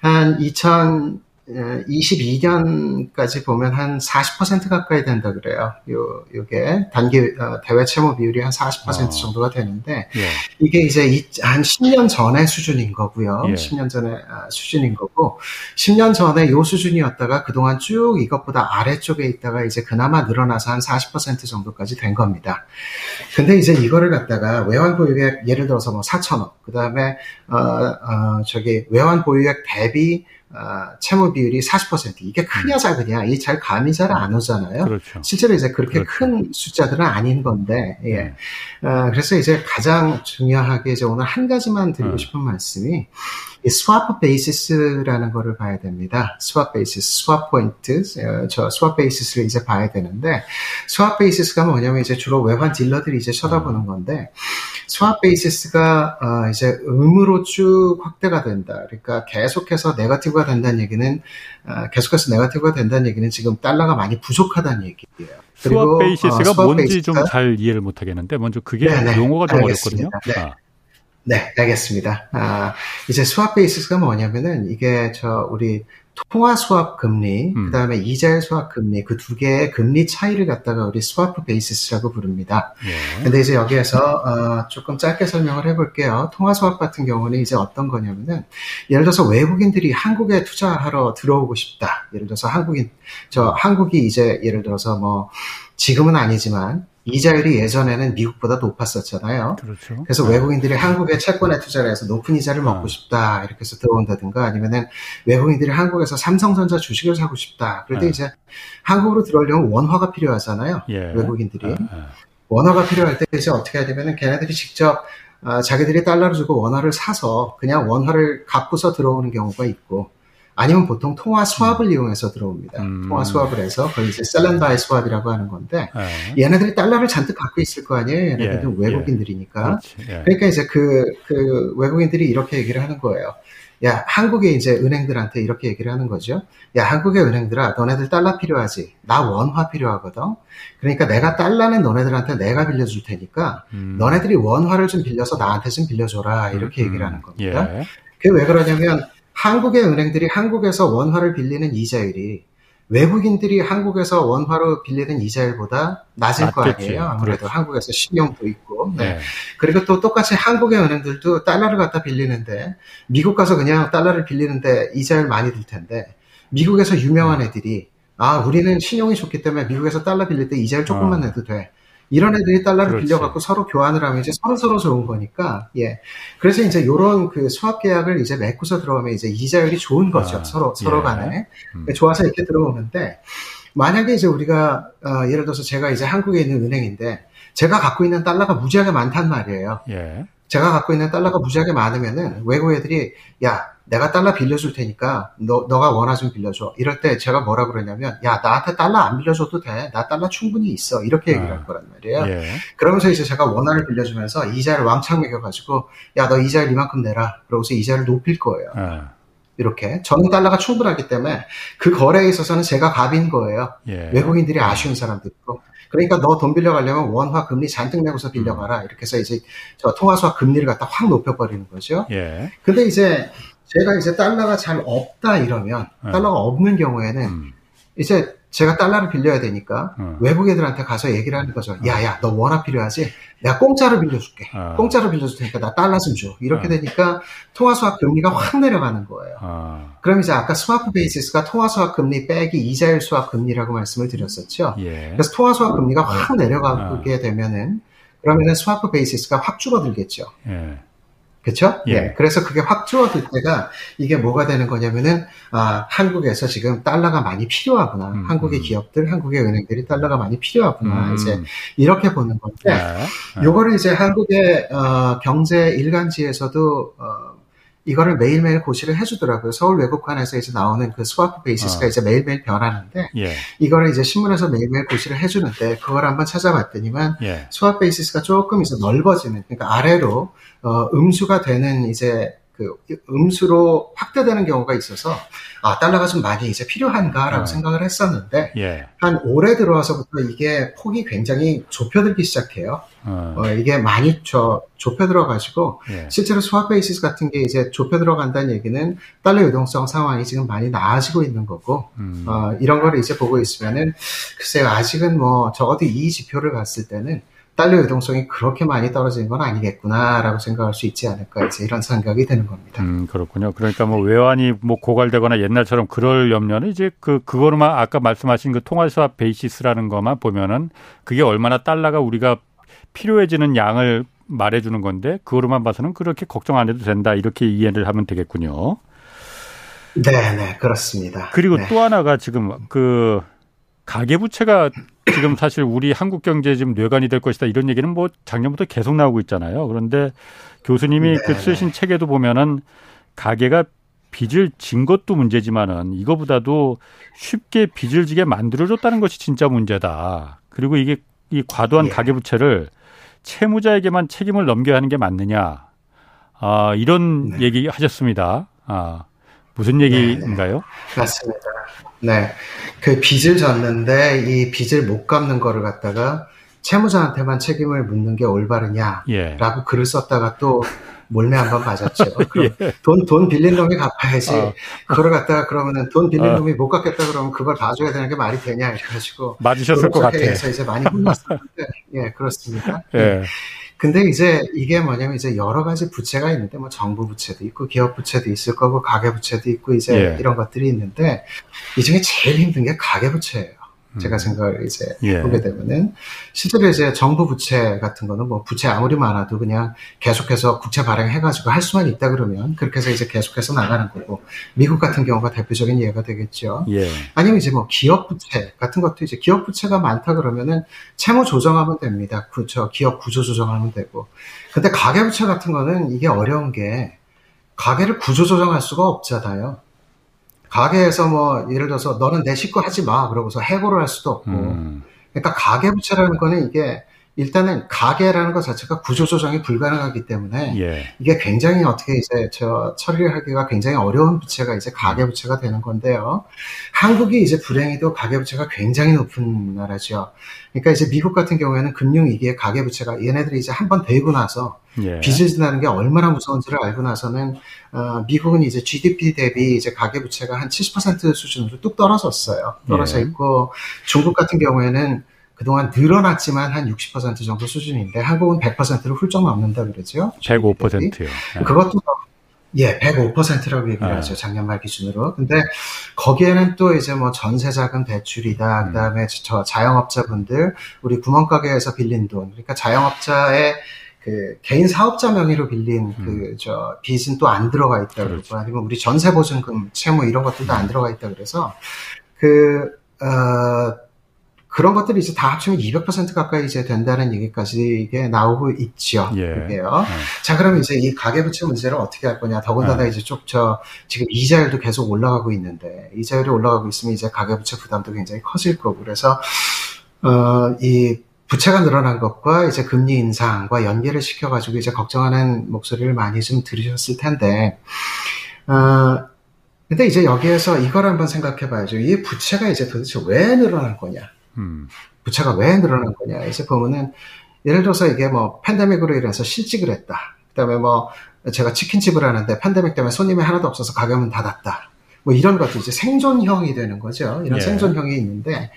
한 2000, 22년까지 보면 한 40% 가까이 된다 그래요. 요, 요게 단기 어, 대외 채무 비율이 한 40% 어. 정도가 되는데 예. 이게 이제 한 10년 전의 수준인 거고요. 예. 10년 전의 아, 수준인 거고 10년 전에 요 수준이었다가 그동안 쭉 이것보다 아래쪽에 있다가 이제 그나마 늘어나서 한 40% 정도까지 된 겁니다. 근데 이제 이거를 갖다가 외환 보유액 예를 들어서 뭐 4천억, 그 다음에 어, 어, 저기 외환 보유액 대비 어, 채무 비율이 40% 이게 크냐 음. 작으냐 이 잘 감이 잘 안 오잖아요. 그렇죠. 실제로 이제 그렇게 그렇죠. 큰 숫자들은 아닌 건데 예. 음. 어, 그래서 이제 가장 중요하게 이제 오늘 한 가지만 드리고 음. 싶은 말씀이 이 swap basis라는 거를 봐야 됩니다. swap basis, swap point, 어, 저 swap basis를 이제 봐야 되는데 swap basis가 뭐냐면 이제 주로 외환 딜러들이 이제 쳐다보는 건데 swap basis가 어, 이제 음으로 쭉 확대가 된다. 그러니까 계속해서 negative가 된다는 얘기는 어, 계속해서 negative가 된다는 얘기는 지금 달러가 많이 부족하다는 얘기예요. swap basis가 어, 뭔지 좀 잘 이해를 못 하겠는데 먼저 그게 네네, 용어가 좀 알겠습니다. 어렵거든요. 네. 아. 네, 알겠습니다. 아, 이제 swap basis가 뭐냐면은 이게 저 우리 통화 swap 금리, 음. 그다음에 이자율 swap 금리 그 두 개의 금리 차이를 갖다가 우리 swap basis라고 부릅니다. 예. 근데 이제 여기에서 어, 조금 짧게 설명을 해볼게요. 통화 swap 같은 경우는 이제 어떤 거냐면은 예를 들어서 외국인들이 한국에 투자하러 들어오고 싶다. 예를 들어서 한국인 저 한국이 이제 예를 들어서 뭐 지금은 아니지만 이자율이 예전에는 미국보다 높았었잖아요. 그렇죠. 그래서 네. 외국인들이 한국에 채권에 투자를 해서 높은 이자를 먹고 네. 싶다 이렇게 해서 들어온다든가 아니면은 외국인들이 한국에서 삼성전자 주식을 사고 싶다. 때 네. 이제 한국으로 들어오려면 원화가 필요하잖아요. 예. 외국인들이 네. 네. 원화가 필요할 때 이제 어떻게 해야 되면은 걔네들이 직접 아, 자기들이 달러를 주고 원화를 사서 그냥 원화를 갖고서 들어오는 경우가 있고 아니면 보통 통화 수합을 음. 이용해서 들어옵니다. 음. 통화 수합을 해서 그걸 이제 셀렌바이 수합이라고 하는 건데 네. 얘네들이 달러를 잔뜩 갖고 있을 거 아니에요. 얘네들은 예. 외국인들이니까. 예. 그러니까 이제 그, 그 외국인들이 이렇게 얘기를 하는 거예요. 야, 한국의 이제 은행들한테 이렇게 얘기를 하는 거죠. 야, 한국의 은행들아, 너네들 달러 필요하지? 나 원화 필요하거든? 그러니까 내가 달러는 너네들한테 내가 빌려줄 테니까, 음. 너네들이 원화를 좀 빌려서 나한테 좀 빌려줘라. 이렇게 음. 얘기를 하는 겁니다. 예. 그게 왜 그러냐면, 한국의 은행들이 한국에서 원화를 빌리는 이자율이 외국인들이 한국에서 원화로 빌리는 이자율보다 낮을 낮겠지. 거 아니에요. 아무래도 그렇지. 한국에서 신용도 있고. 네. 네. 그리고 또 똑같이 한국의 은행들도 달러를 갖다 빌리는데 미국 가서 그냥 달러를 빌리는데 이자율 많이 들 텐데 미국에서 유명한 음. 애들이 아 우리는 신용이 좋기 때문에 미국에서 달러 빌릴 때 이자율 조금만 어. 내도 돼. 이런 애들이 달러를 그렇지. 빌려갖고 서로 교환을 하면 이제 서로 서로 좋은 거니까 예 그래서 이제 요런 그 수합 계약을 이제 맺고서 들어오면 이제 이자율이 좋은 거죠 아, 서로 서로 예. 간에 음. 좋아서 이렇게 들어오는데 만약에 이제 우리가 어, 예를 들어서 제가 이제 한국에 있는 은행인데 제가 갖고 있는 달러가 무지하게 많단 말이에요. 예. 제가 갖고 있는 달러가 무지하게 많으면은 외국 애들이 야 내가 달러 빌려줄 테니까 너 너가 원화 좀 빌려줘. 이럴 때 제가 뭐라 그러냐면 야 나한테 달러 안 빌려줘도 돼. 나 달러 충분히 있어. 이렇게 얘기를 아, 할 거란 말이에요. 예. 그러면서 이제 제가 원화를 빌려주면서 이자를 왕창 매겨가지고 야 너 이자를 이만큼 내라. 그러고서 이자를 높일 거예요. 아. 이렇게 저는 달러가 충분하기 때문에 그 거래에 있어서는 제가 갑인 거예요. 예. 외국인들이 아쉬운 사람들이고 그러니까 너 돈 빌려가려면 원화 금리 잔뜩 내고서 빌려가라 이렇게 해서 이제 저 통화 swap 금리를 갖다 확 높여버리는 거죠. 예. 근데 이제 제가 이제 달러가 잘 없다 이러면 예. 달러가 없는 경우에는 음. 이제 제가 달러를 빌려야 되니까 어. 외국 애들한테 가서 얘기를 하는 거죠. 야야, 너 원화 필요하지? 내가 공짜로 빌려줄게. 어. 공짜로 빌려줄 테니까 나 달러 좀 줘. 이렇게 어. 되니까 통화 swap 금리가 확 내려가는 거예요. 어. 그럼 이제 아까 swap basis가 통화 swap 금리 빼기 이자율 swap 금리라고 말씀을 드렸었죠. 예. 그래서 통화 swap 금리가 확 어. 내려가게 되면은 그러면은 swap basis가 확 줄어들겠죠. 예. 그렇죠? 예. 네. 그래서 그게 확 줄어들 때가 이게 뭐가 되는 거냐면은 아 한국에서 지금 달러가 많이 필요하구나. 음, 한국의 음. 기업들, 한국의 은행들이 달러가 많이 필요하구나. 음. 이제 이렇게 보는 건데, 네. 요거를 이제 한국의 어, 경제 일간지에서도 어, 이거를 매일매일 고시를 해주더라고요. 서울 외국환에서 이제 나오는 그 swap basis가 어. 이제 매일매일 변하는데, 예. 이거를 이제 신문에서 매일매일 고시를 해주는데, 그걸 한번 찾아봤더니만, 예. swap basis가 조금 이제 넓어지는, 그러니까 아래로, 어, 음수가 되는 이제 그 음수로 확대되는 경우가 있어서 아 달러가 좀 많이 이제 필요한가라고 어. 생각을 했었는데 예. 한 올해 들어와서부터 이게 폭이 굉장히 좁혀들기 시작해요. 어. 어 이게 많이 저 좁혀 들어가지고 예. 실제로 swap basis 같은 게 이제 좁혀 들어간다는 얘기는 달러 유동성 상황이 지금 많이 나아지고 있는 거고 음. 어, 이런 거를 이제 보고 있으면은 글쎄요 아직은 뭐 적어도 이 지표를 봤을 때는 달러 유동성이 그렇게 많이 떨어지는 건 아니겠구나라고 생각할 수 있지 않을까 이제 이런 생각이 드는 겁니다. 음 그렇군요. 그러니까 뭐 외환이 뭐 고갈되거나 옛날처럼 그럴 염려는 이제 그 그거로만 아까 말씀하신 그 통화수합 베이시스라는 것만 보면은 그게 얼마나 달러가 우리가 필요해지는 양을 말해주는 건데 그거로만 봐서는 그렇게 걱정 안 해도 된다 이렇게 이해를 하면 되겠군요. 네, 네 그렇습니다. 그리고 네. 또 하나가 지금 그 가계부채가 지금 사실 우리 한국 경제 지금 뇌관이 될 것이다 이런 얘기는 뭐 작년부터 계속 나오고 있잖아요. 그런데 교수님이 네. 그 쓰신 책에도 보면은 가계가 빚을 진 것도 문제지만은 이거보다도 쉽게 빚을 지게 만들어줬다는 것이 진짜 문제다. 그리고 이게 이 과도한 예. 가계부채를 채무자에게만 책임을 넘겨야 하는 게 맞느냐. 아, 이런 네. 얘기 하셨습니다. 아, 무슨 얘기인가요? 네, 네. 맞습니다. 네. 그 빚을 졌는데 이 빚을 못 갚는 거를 갖다가 채무자한테만 책임을 묻는 게 올바르냐라고 예. 글을 썼다가 또 몰매 한 번 맞았죠. 예. 돈, 돈 빌린 놈이 갚아야지. 어. 그걸 갖다가 그러면은 돈 빌린 어. 놈이 못 갚겠다 그러면 그걸 봐줘야 되는 게 말이 되냐 이래가지고. 맞으셨을 것 같아요. 그래서 이제 많이 혼났었는데, 예, 그렇습니다. 예. 근데 이제 이게 뭐냐면 이제 여러 가지 부채가 있는데 뭐 정부 부채도 있고 기업 부채도 있을 거고 가계 부채도 있고 이제 예. 이런 것들이 있는데 이 중에 제일 힘든 게 가계 부채예요. 제가 음. 생각을 이제 예. 보게 되면은 실제로 이제 정부 부채 같은 거는 뭐 부채 아무리 많아도 그냥 계속해서 국채 발행해가지고 할 수만 있다 그러면 그렇게 해서 이제 계속해서 나가는 거고 미국 같은 경우가 대표적인 예가 되겠죠. 예. 아니면 이제 뭐 기업 부채 같은 것도 이제 기업 부채가 많다 그러면은 채무 조정하면 됩니다. 그저 기업 구조 조정하면 되고. 근데 가계 부채 같은 거는 이게 어려운 게 가계를 구조 조정할 수가 없잖아요. 가게에서 뭐 예를 들어서 너는 내 식구 하지 마 그러고서 해고를 할 수도 없고 음. 그러니까 가계부채라는 거는 이게 일단은 가계라는 것 자체가 구조조정이 불가능하기 때문에 예. 이게 굉장히 어떻게 이제 저 처리하기가 굉장히 어려운 부채가 이제 가계부채가 되는 건데요. 한국이 이제 불행히도 가계부채가 굉장히 높은 나라죠. 그러니까 이제 미국 같은 경우에는 금융위기에 가계부채가 얘네들이 이제 한 번 되고 나서 예. 빚을 진다는 게 얼마나 무서운지를 알고 나서는 어, 미국은 이제 GDP 대비 이제 가계 부채가 한 70% 수준으로 뚝 떨어졌어요. 떨어져 예. 있고 중국 같은 경우에는 그동안 늘어났지만 한 60% 정도 수준인데 한국은 100%를 훌쩍 넘는다 그러죠. 105%요. 네. 그것도 예, 105%라고 얘기를 네. 하죠. 작년 말 기준으로. 근데 거기에는 또 이제 뭐 전세 자금 대출이다. 음. 그다음에 저 자영업자분들 우리 구멍가게에서 빌린 돈. 그러니까 자영업자의 그 개인 사업자 명의로 빌린 음. 그저 빚은 또 안 들어가 있다 그러고 그렇죠. 아니면 우리 전세 보증금 채무 이런 것들도 안 들어가 있다 그래서 그 어 그런 것들이 이제 다 합치면 200% 가까이 이제 된다는 얘기까지 이게 나오고 있죠. 예. 그게요. 예. 자, 그럼 이제 이 가계부채 문제를 어떻게 할 거냐. 더군다나 예. 이제 쭉저 지금 이자율도 계속 올라가고 있는데 이자율이 올라가고 있으면 이제 가계부채 부담도 굉장히 커질 거고 그래서 어, 이 부채가 늘어난 것과 이제 금리 인상과 연계를 시켜가지고 이제 걱정하는 목소리를 많이 좀 들으셨을 텐데, 어, 근데 이제 여기에서 이걸 한번 생각해 봐야죠. 이 부채가 이제 도대체 왜 늘어난 거냐? 음. 부채가 왜 늘어난 거냐? 이제 보면은 예를 들어서 이게 뭐 팬데믹으로 인해서 실직을 했다. 그 다음에 뭐 제가 치킨집을 하는데 팬데믹 때문에 손님이 하나도 없어서 가게문 닫았다. 뭐 이런 것도 이제 생존형이 되는 거죠. 이런 예. 생존형이 있는데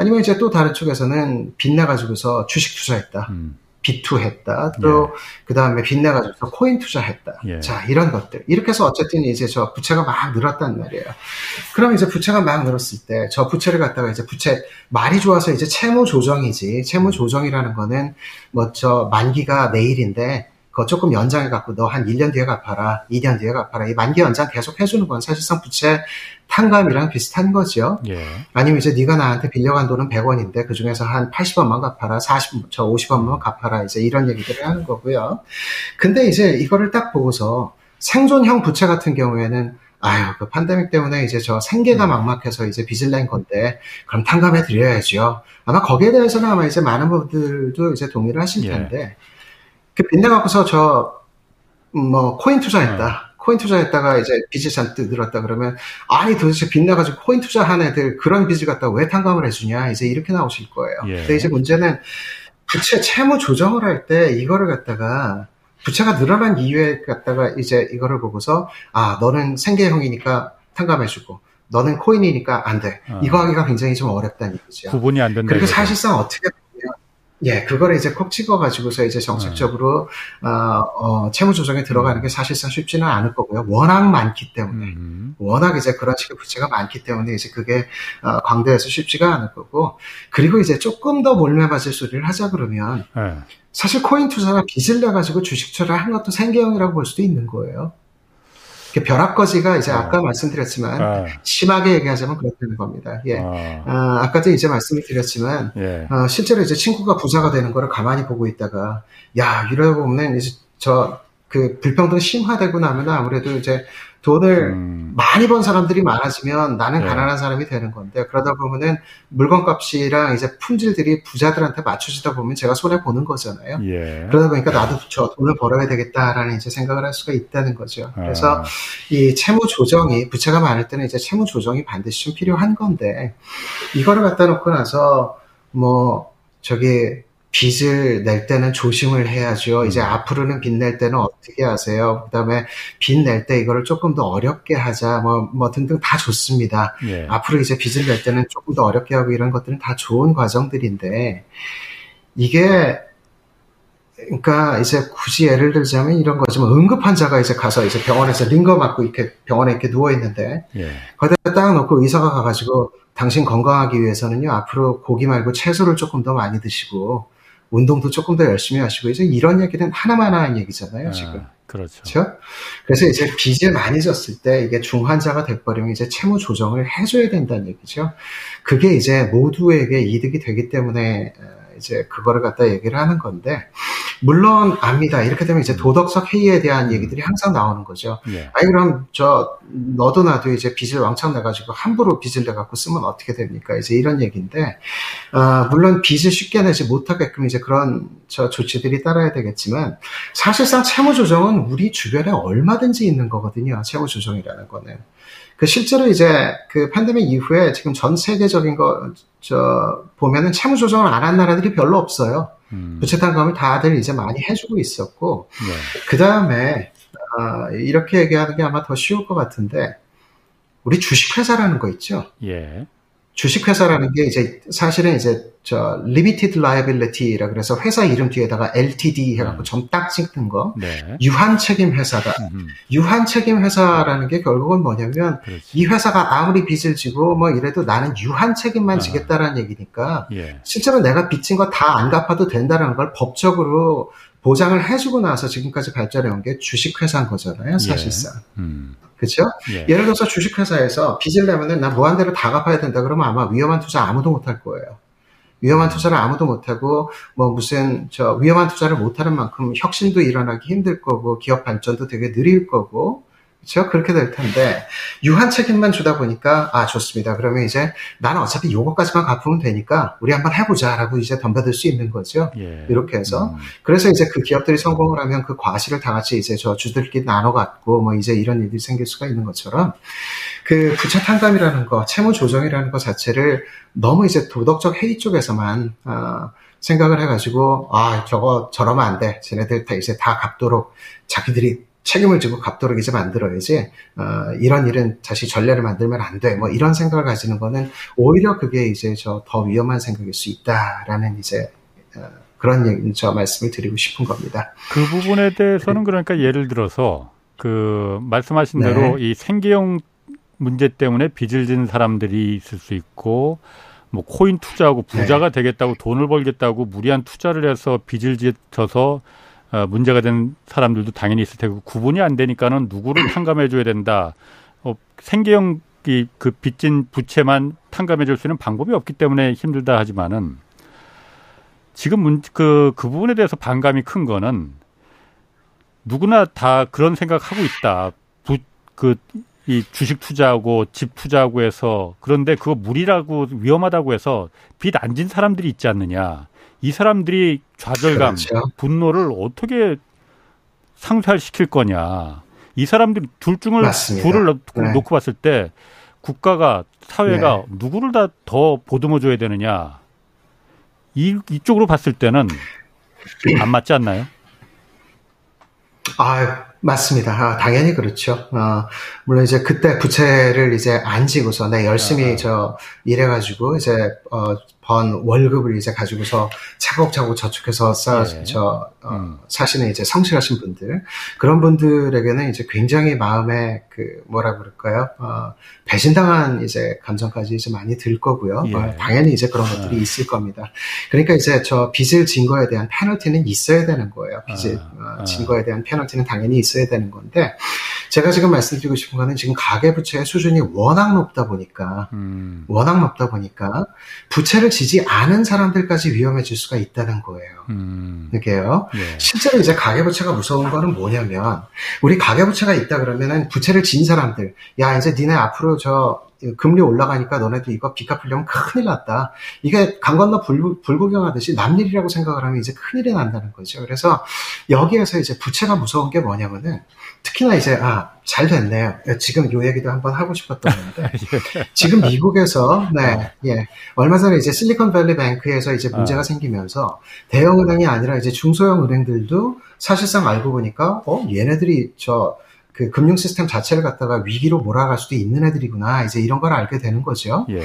아니면 이제 또 다른 쪽에서는 빚내가지고서 주식 투자했다. 음. 비투했다. 또, 예. 그 다음에 빚내가지고 코인 투자했다. 예. 자, 이런 것들. 이렇게 해서 어쨌든 이제 저 부채가 막 늘었단 말이에요. 그럼 이제 부채가 막 늘었을 때, 저 부채를 갖다가 이제 부채, 말이 좋아서 이제 채무 조정이지. 채무 조정이라는 거는 뭐 저 만기가 내일인데, 그거 조금 연장해 갖고 너 한 1년 뒤에 갚아라, 2년 뒤에 갚아라. 이 만기 연장 계속 해주는 건 사실상 부채 탕감이랑 비슷한 거죠. 예. 아니면 이제 네가 나한테 빌려간 돈은 100원인데 그 중에서 한 80원만 갚아라, 40, 저 50원만 갚아라. 이제 이런 얘기들을 하는 거고요. 근데 이제 이거를 딱 보고서 생존형 부채 같은 경우에는 아유, 그 판데믹 때문에 이제 저 생계가 음. 막막해서 이제 빚을 낸 건데, 그럼 탕감해 드려야죠. 아마 거기에 대해서는 아마 이제 많은 분들도 이제 동의를 하실 예. 텐데, 예. 그 빚내갖고서 저, 뭐, 코인 투자했다. 어. 코인 투자했다가 이제 빚이 잔뜩 늘었다 그러면, 아니 도대체 빚내가지고 코인 투자한 애들 그런 빚을 갖다가 왜 탕감을 해주냐. 이제 이렇게 나오실 거예요. 예. 근데 이제 문제는 부채 채무 조정을 할 때 이거를 갖다가 부채가 늘어난 이유에 갖다가 이제 이거를 보고서, 아, 너는 생계형이니까 탕감해주고, 너는 코인이니까 안 돼. 어. 이거 하기가 굉장히 좀 어렵다는 얘기죠. 구분이 안 된다. 그리고 사실상 어떻게 예, 그거를 이제 콕 찍어가지고서 이제 정책적으로, 네. 어, 어, 채무 조정에 들어가는 게 사실상 쉽지는 않을 거고요. 워낙 많기 때문에. 음. 워낙 이제 그런 식의 부채가 많기 때문에 이제 그게, 어, 광대에서 쉽지가 않을 거고. 그리고 이제 조금 더 몰매맞을 소리를 하자 그러면, 네. 사실 코인 투자나 빚을 내 가지고 주식 투자를 한 것도 생계형이라고 볼 수도 있는 거예요. 벼락거지가 이제 아까 어. 말씀드렸지만 어. 심하게 얘기하자면 그렇다는 겁니다. 예. 어. 아, 까도 이제 말씀을 드렸지만 예. 어, 실제로 이제 친구가 부자가 되는 거를 가만히 보고 있다가 야 이러고 보면 이제 저 그 불평등 심화되고 나면 아무래도 이제 돈을 음. 많이 번 사람들이 많아지면 나는 네. 가난한 사람이 되는 건데 그러다 보면은 물건값이랑 이제 품질들이 부자들한테 맞춰지다 보면 제가 손해 보는 거잖아요. 예. 그러다 보니까 나도 저 돈을 벌어야 되겠다라는 이제 생각을 할 수가 있다는 거죠. 그래서 아. 이 채무 조정이 부채가 많을 때는 이제 채무 조정이 반드시 좀 필요한 건데 이거를 갖다 놓고 나서 뭐 저기 빚을 낼 때는 조심을 해야죠. 이제 음. 앞으로는 빚 낼 때는 어떻게 하세요? 그 다음에 빚 낼 때 이거를 조금 더 어렵게 하자, 뭐, 뭐 등등 다 좋습니다. 예. 앞으로 이제 빚을 낼 때는 조금 더 어렵게 하고 이런 것들은 다 좋은 과정들인데, 이게, 그러니까 이제 굳이 예를 들자면 이런 거지만 뭐 응급 환자가 이제 가서 이제 병원에서 링거 맞고 이렇게 병원에 이렇게 누워 있는데 예. 거기다 딱 놓고 의사가 가가지고 당신 건강하기 위해서는요 앞으로 고기 말고 채소를 조금 더 많이 드시고 운동도 조금 더 열심히 하시고 이제 이런 얘기는 하나만 하는 얘기잖아요 아, 지금. 그렇죠. 그렇죠. 그래서 이제 빚을 많이 졌을 때 이게 중환자가 돼버리면 이제 채무 조정을 해줘야 된다는 얘기죠. 그게 이제 모두에게 이득이 되기 때문에 이제 그거를 갖다 얘기를 하는 건데 물론 압니다. 이렇게 되면 이제 도덕적 해이에 대한 음. 얘기들이 항상 나오는 거죠. 예. 아니 그럼 저 너도 나도 이제 빚을 왕창 내가지고 함부로 빚을 내갖고 쓰면 어떻게 됩니까? 이제 이런 얘기인데 어, 물론 빚을 쉽게 내지 못하게끔 이제 그런 저 조치들이 따라야 되겠지만 사실상 채무 조정은 우리 주변에 얼마든지 있는 거거든요. 채무 조정이라는 거는. 그 실제로 이제 그 팬데믹 이후에 지금 전 세계적인 거, 저, 보면은 채무 조정을 안 한 나라들이 별로 없어요. 음. 부채 탕감을 다들 이제 많이 해주고 있었고, 네. 그 다음에, 어, 이렇게 얘기하는 게 아마 더 쉬울 것 같은데, 우리 주식회사라는 거 있죠? 예. 주식회사라는 게 이제 사실은 이제 저 limited liability라 그래서 회사 이름 뒤에다가 LTD 해갖고 음. 점딱 찍는 거 네. 유한 책임 회사다. 음흠. 유한 책임 회사라는 게 결국은 뭐냐면 그렇지. 이 회사가 아무리 빚을 지고 뭐 이래도 나는 유한 책임만 아. 지겠다라는 얘기니까 예. 실제로 내가 빚진 거 다 안 갚아도 된다는 걸 법적으로 보장을 해주고 나서 지금까지 발전해 온 게 주식회사인 거잖아요, 사실상. 예. 음. 그렇죠? 예. 를 들어서 주식회사에서 빚을 내면은 나 무한대로 다 갚아야 된다 그러면 아마 위험한 투자 아무도 못 할 거예요. 위험한 투자를 아무도 못하고 뭐 무슨 저 위험한 투자를 못하는 만큼 혁신도 일어나기 힘들 거고 기업 발전도 되게 느릴 거고 그렇죠? 그렇게 될 텐데 유한 책임만 주다 보니까 아 좋습니다. 그러면 이제 나는 어차피 요거까지만 갚으면 되니까 우리 한번 해보자라고 이제 덤벼들 수 있는 거죠. 예. 이렇게 해서 음. 그래서 이제 그 기업들이 성공을 하면 그 과실을 다 같이 이제 저 주들끼리 나눠 갖고 뭐 이제 이런 일이 생길 수가 있는 것처럼 그 부채 탕감이라는 거, 채무 조정이라는 것 자체를 너무 이제 도덕적 해이 쪽에서만 어, 생각을 해가지고 아 저거 저러면 안 돼. 쟤네들 다 이제 다 갚도록 자기들이 책임을 지고 갚도록 이제 만들어야지 어, 이런 일은 다시 전례를 만들면 안 돼. 뭐 이런 생각을 가지는 거는 오히려 그게 이제 저 더 위험한 생각일 수 있다라는 이제 어, 그런 얘기, 저 말씀을 드리고 싶은 겁니다. 그 부분에 대해서는 그러니까 예를 들어서 그 말씀하신 네. 대로 이 생계형 문제 때문에 빚을 진 사람들이 있을 수 있고 뭐 코인 투자하고 부자가 네. 되겠다고 돈을 벌겠다고 무리한 투자를 해서 빚을 져서 어, 문제가 된 사람들도 당연히 있을 테고 구분이 안 되니까는 누구를 탕감해 줘야 된다. 어, 생계형 그 빚진 부채만 탕감해 줄 수 있는 방법이 없기 때문에 힘들다 하지만은 지금 문, 그, 그 부분에 대해서 반감이 큰 거는 누구나 다 그런 생각하고 있다. 부, 그, 이 주식 투자하고 집 투자하고 해서 그런데 그거 무리라고 위험하다고 해서 빚 안 진 사람들이 있지 않느냐. 이 사람들이 좌절감, 그렇죠. 분노를 어떻게 상쇄시킬 거냐. 이 사람들 둘 중을 맞습니다. 둘을 놓고, 네. 놓고 봤을 때 국가가 사회가 네. 누구를 다 더 보듬어 줘야 되느냐. 이 이쪽으로 봤을 때는 안 맞지 않나요? 아, 맞습니다. 아, 당연히 그렇죠. 어, 물론 이제 그때 부채를 이제 안 지고서 내 열심히 아, 아. 저 일해가지고 이제 어, 번 월급을 이제 가지고서 차곡차곡 저축해서 쌓, 네. 저, 어, 음. 사시는 이제 성실하신 분들, 그런 분들에게는 이제 굉장히 마음에 그, 뭐라 그럴까요? 어, 배신당한 이제 감정까지 이제 많이 들 거고요. 예. 어, 당연히 이제 그런 것들이 아. 있을 겁니다. 그러니까 이제 저 빚을 진 거에 대한 페널티는 있어야 되는 거예요. 빚을 아. 어, 진 거에 대한 페널티는 당연히 있어야 되는 건데, 제가 지금 말씀드리고 싶은 거는 지금 가계부채의 수준이 워낙 높다 보니까, 음. 워낙 높다 보니까, 부채를 지지 않은 사람들까지 위험해질 수가 있다는 거예요. 음. 이게요. 예. 실제로 이제 가계부채가 무서운 거는 뭐냐면, 우리 가계부채가 있다 그러면은 부채를 진 사람들, 야, 이제 니네 앞으로 저 금리 올라가니까 너네도 이거 빚 갚으려면 큰일 났다. 이게 강 건너 불, 불구경하듯이 남일이라고 생각을 하면 이제 큰일이 난다는 거죠. 그래서 여기에서 이제 부채가 무서운 게 뭐냐면은 특히나 이제 아 잘 됐네요. 지금 요 얘기도 한번 하고 싶었던 건데 지금 미국에서 네 예 얼마 전에 이제 실리콘밸리 뱅크에서 이제 문제가 아. 생기면서 대형 은행이 아니라 이제 중소형 은행들도 사실상 알고 보니까 어 얘네들이 저 그 금융 시스템 자체를 갖다가 위기로 몰아갈 수도 있는 애들이구나. 이제 이런 걸 알게 되는 거죠. 예.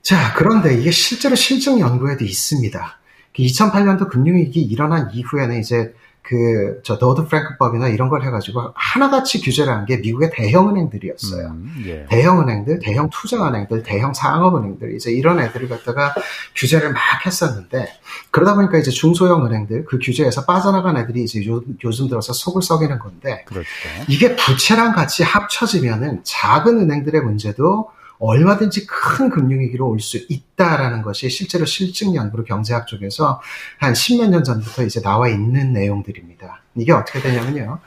자, 그런데 이게 실제로 실증 연구에도 있습니다. 2008년도 그 금융위기 일어난 이후에는 이제 그, 저, 더드 프랭크법이나 이런 걸 해가지고 하나같이 규제를 한 게 미국의 대형은행들이었어요. 음, 예. 대형은행들, 대형 투자은행들, 대형 상업은행들, 이제 이런 애들을 갖다가 규제를 막 했었는데, 그러다 보니까 이제 중소형 은행들, 그 규제에서 빠져나간 애들이 이제 요, 즘 들어서 속을 썩이는 건데, 그렇죠. 이게 부채랑 같이 합쳐지면은 작은 은행들의 문제도 얼마든지 큰 금융위기로 올 수 있다라는 것이 실제로 실증 연구로 경제학 쪽에서 한 십몇 년 전부터 이제 나와 있는 내용들입니다. 이게 어떻게 되냐면요.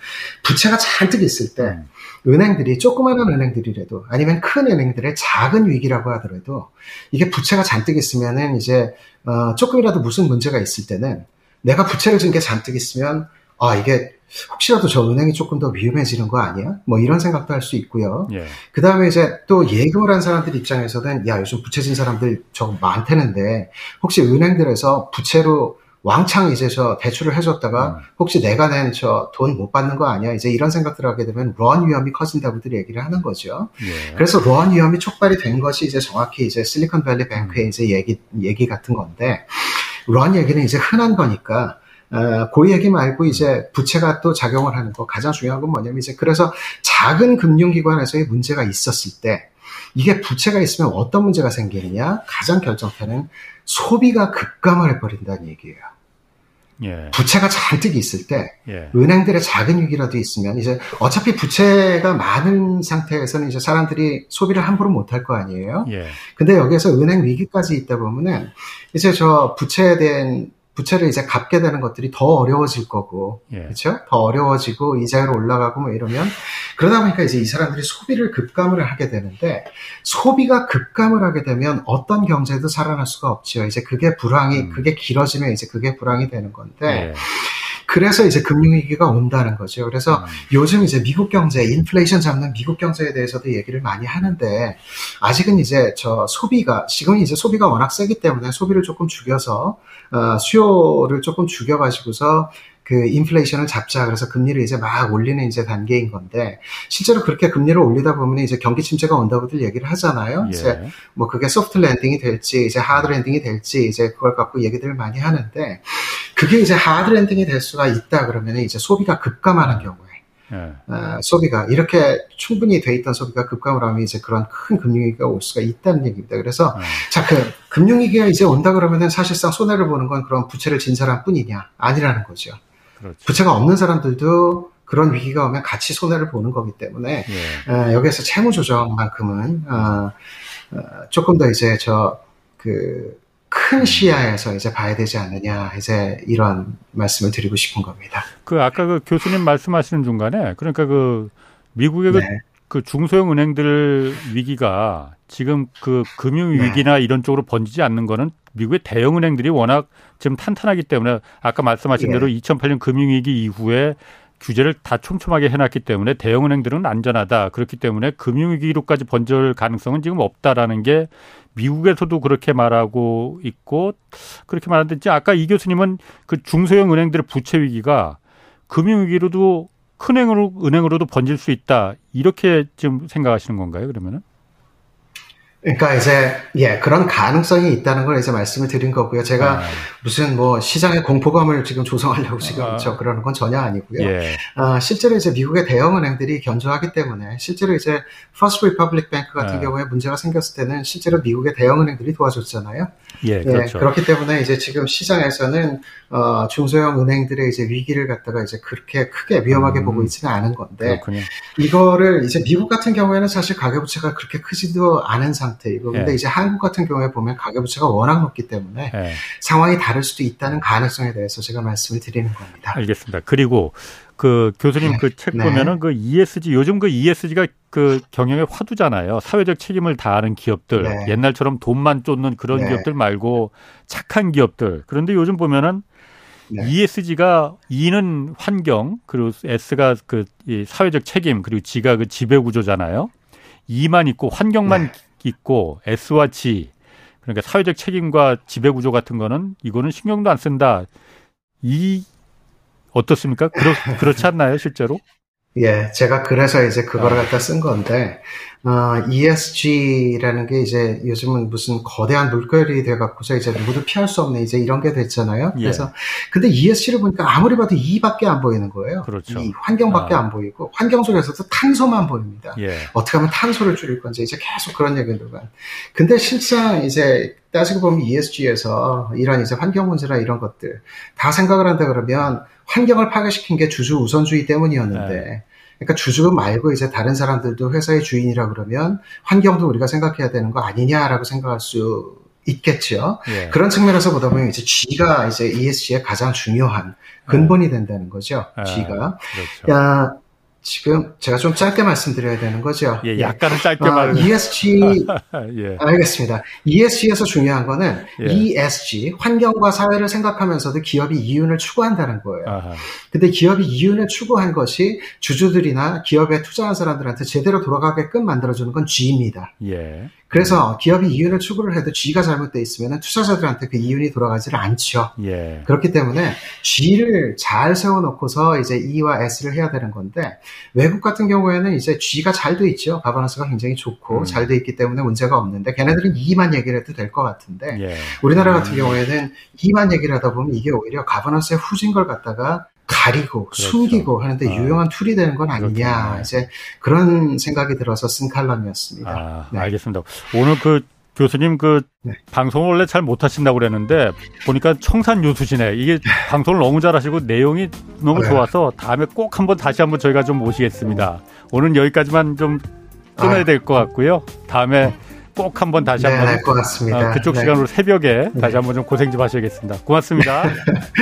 부채가 잔뜩 있을 때 음. 은행들이 조그마한 은행들이라도 아니면 큰 은행들의 작은 위기라고 하더라도 이게 부채가 잔뜩 있으면은 이제 어, 조금이라도 무슨 문제가 있을 때는 내가 부채를 진게 잔뜩 있으면 아 이게 혹시라도 저 은행이 조금 더 위험해지는 거 아니야? 뭐 이런 생각도 할 수 있고요. 예. 그 다음에 이제 또 예금을 한 사람들 입장에서는 야 요즘 부채진 사람들 저 많다는데 혹시 은행들에서 부채로 왕창 이제 저 대출을 해줬다가 음. 혹시 내가 낸 저 돈 못 받는 거 아니야? 이제 이런 생각들을 하게 되면 런 위험이 커진다고들 얘기를 하는 거죠. 예. 그래서 런 위험이 촉발이 된 것이 이제 정확히 이제 실리콘밸리 뱅크의 음. 이제 얘기 얘기 같은 건데 런 얘기는 이제 흔한 거니까 어, 그 얘기 말고 이제 부채가 또 작용을 하는 거 가장 중요한 건 뭐냐면 이제 그래서 작은 금융기관에서의 문제가 있었을 때 이게 부채가 있으면 어떤 문제가 생기느냐 가장 결정타는 소비가 급감을 해버린다는 얘기예요. 예. 부채가 잔뜩 있을 때 예. 은행들의 작은 위기라도 있으면 이제 어차피 부채가 많은 상태에서는 이제 사람들이 소비를 함부로 못할 거 아니에요. 예. 근데 여기에서 은행 위기까지 있다 보면은 이제 저 부채에 대한 부채를 이제 갚게 되는 것들이 더 어려워질 거고, 예. 그렇죠? 더 어려워지고 이자율 올라가고 뭐 이러면 그러다 보니까 이제 이 사람들이 소비를 급감을 하게 되는데 소비가 급감을 하게 되면 어떤 경제도 살아날 수가 없죠. 이제 그게 불황이 음. 그게 길어지면 이제 그게 불황이 되는 건데. 예. 그래서 이제 금융위기가 온다는 거죠. 그래서 음. 요즘 이제 미국 경제, 인플레이션 잡는 미국 경제에 대해서도 얘기를 많이 하는데, 아직은 이제 저 소비가, 지금 이제 소비가 워낙 세기 때문에 소비를 조금 죽여서, 어, 수요를 조금 죽여가지고서 그 인플레이션을 잡자 그래서 금리를 이제 막 올리는 이제 단계인 건데 실제로 그렇게 금리를 올리다 보면 이제 경기 침체가 온다고들 얘기를 하잖아요. 예. 이제 뭐 그게 soft landing이 될지 이제 hard landing이 될지 이제 그걸 갖고 얘기들을 많이 하는데 그게 이제 hard landing이 될 수가 있다 그러면 이제 소비가 급감하는 경우에 예. 어, 소비가 이렇게 충분히 돼 있던 소비가 급감을 하면 이제 그런 큰 금융위기가 올 수가 있다는 얘기입니다. 그래서 예. 자그 금융위기가 이제 온다 그러면은 사실상 손해를 보는 건 그런 부채를 진 사람뿐이냐 아니라는 거죠. 그렇죠. 부채가 없는 사람들도 그런 위기가 오면 같이 손해를 보는 거기 때문에 예. 어, 여기에서 채무 조정만큼은 어, 어, 조금 더 이제 저 그 큰 음. 시야에서 이제 봐야 되지 않느냐 이제 이런 말씀을 드리고 싶은 겁니다. 그 아까 그 교수님 말씀하시는 중간에 그러니까 그 미국의 그, 네. 그 중소형 은행들 위기가 지금 그 금융 위기나 네. 이런 쪽으로 번지지 않는 거는 미국의 대형 은행들이 워낙 지금 탄탄하기 때문에 아까 말씀하신 예. 대로 2008년 금융 위기 이후에 규제를 다 촘촘하게 해놨기 때문에 대형 은행들은 안전하다. 그렇기 때문에 금융위기로까지 번질 가능성은 지금 없다라는 게 미국에서도 그렇게 말하고 있고 그렇게 말하는데 아까 이 교수님은 그 중소형 은행들의 부채 위기가 금융 위기로도 큰 은행으로 은행으로도 번질 수 있다 이렇게 지금 생각하시는 건가요? 그러면은? 그러니까 이제 예 그런 가능성이 있다는 걸 이제 말씀을 드린 거고요. 제가 네. 무슨 뭐 시장의 공포감을 지금 조성하려고 지금 아. 저 그러는 건 전혀 아니고요. 예. 아, 실제로 이제 미국의 대형 은행들이 견조하기 때문에 실제로 이제 First Republic Bank 같은 네. 경우에 문제가 생겼을 때는 실제로 미국의 대형 은행들이 도와줬잖아요. 예, 예 그렇죠. 예, 그렇기 때문에 이제 지금 시장에서는 어, 중소형 은행들의 이제 위기를 갖다가 이제 그렇게 크게 위험하게 음, 보고 있지는 않은 건데 그렇군요. 이거를 이제 미국 같은 경우에는 사실 가계부채가 그렇게 크지도 않은 상태 이고 근데 예. 이제 한국 같은 경우에 보면 가계부채가 워낙 높기 때문에 예. 상황이 다를 수도 있다는 가능성에 대해서 제가 말씀을 드리는 겁니다. 알겠습니다. 그리고 그 교수님 네. 그책 네. 보면은 그 ESG 요즘 그 ESG가 그 경영의 화두잖아요. 사회적 책임을 다하는 기업들 네. 옛날처럼 돈만 쫓는 그런 네. 기업들 말고 착한 기업들. 그런데 요즘 보면은 네. ESG가 E는 환경 그리고 S가 그이 사회적 책임 그리고 G가 그 지배 구조잖아요. E만 있고 환경만 네. 있고 S와 G 그러니까 사회적 책임과 지배 구조 같은 거는 이거는 신경도 안 쓴다. 이 어떻습니까? 그렇, 그렇지 않나요, 실제로? 예, 제가 그래서 이제 그거를 아. 갖다 쓴 건데, 어, ESG라는 게 이제 요즘은 무슨 거대한 물결이 돼갖고서 이제 모두 피할 수 없는 이제 이런 게 됐잖아요. 예. 그래서, 근데 ESG를 보니까 아무리 봐도 E밖에 안 보이는 거예요. 그렇죠. 이 환경밖에 아. 안 보이고, 환경 속에서도 탄소만 보입니다. 예. 어떻게 하면 탄소를 줄일 건지 이제 계속 그런 얘기들만. 근데 실상 이제 따지고 보면 ESG에서 이런 이제 환경 문제나 이런 것들 다 생각을 한다 그러면 환경을 파괴시킨 게 주주 우선주의 때문이었는데 네. 그러니까 주주 말고 이제 다른 사람들도 회사의 주인이라 그러면 환경도 우리가 생각해야 되는 거 아니냐라고 생각할 수 있겠죠. 예. 그런 측면에서 보다 보면 이제 G가 이제 ESG의 가장 중요한 근본이 된다는 거죠. 예. G가. 그렇죠. 야, 지금 제가 좀 짧게 말씀드려야 되는 거죠. 예, 약간은 짧게 아, 말. ESG 예. 알겠습니다. ESG에서 중요한 거는 예. ESG 환경과 사회를 생각하면서도 기업이 이윤을 추구한다는 거예요. 아하. 근데 기업이 이윤을 추구한 것이 주주들이나 기업에 투자한 사람들한테 제대로 돌아가게끔 만들어주는 건 G입니다. 예. 그래서 기업이 이윤을 추구를 해도 G가 잘못돼 있으면 투자자들한테 그 이윤이 돌아가지를 않죠. 예. 그렇기 때문에 G를 잘 세워놓고서 이제 E와 S를 해야 되는 건데 외국 같은 경우에는 이제 G가 잘 돼 있죠. governance가 굉장히 좋고 음. 잘돼 있기 때문에 문제가 없는데 걔네들은 E만 얘기를 해도 될 것 같은데 예. 우리나라 같은 음. 경우에는 E만 얘기를 하다 보면 이게 오히려 governance의 후진 걸 갖다가 가리고 그렇죠. 숨기고 하는데 아. 유용한 tool이 되는 건 아니냐 그렇겠네. 이제 그런 생각이 들어서 쓴 칼럼이었습니다. 아, 네. 알겠습니다. 오늘 그 교수님 그 네. 방송을 원래 잘 못하신다고 그랬는데 보니까 청산 유수시네. 이게 방송을 너무 잘하시고 내용이 너무 네. 좋아서 다음에 꼭 한번 다시 한번 저희가 좀 모시겠습니다. 오늘 여기까지만 좀 끊어야 될 것 같고요. 다음에 꼭 한번 다시 네, 한번 네, 고맙습니다. 어, 그쪽 네. 시간으로 새벽에 다시 한번 좀 고생 좀 하셔야겠습니다. 고맙습니다.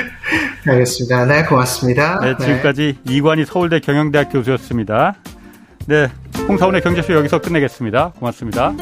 알겠습니다. 네, 고맙습니다. 네, 지금까지 이관희 서울대 경영대학 교수였습니다. 네, 홍사원의 경제쇼 여기서 끝내겠습니다. 고맙습니다.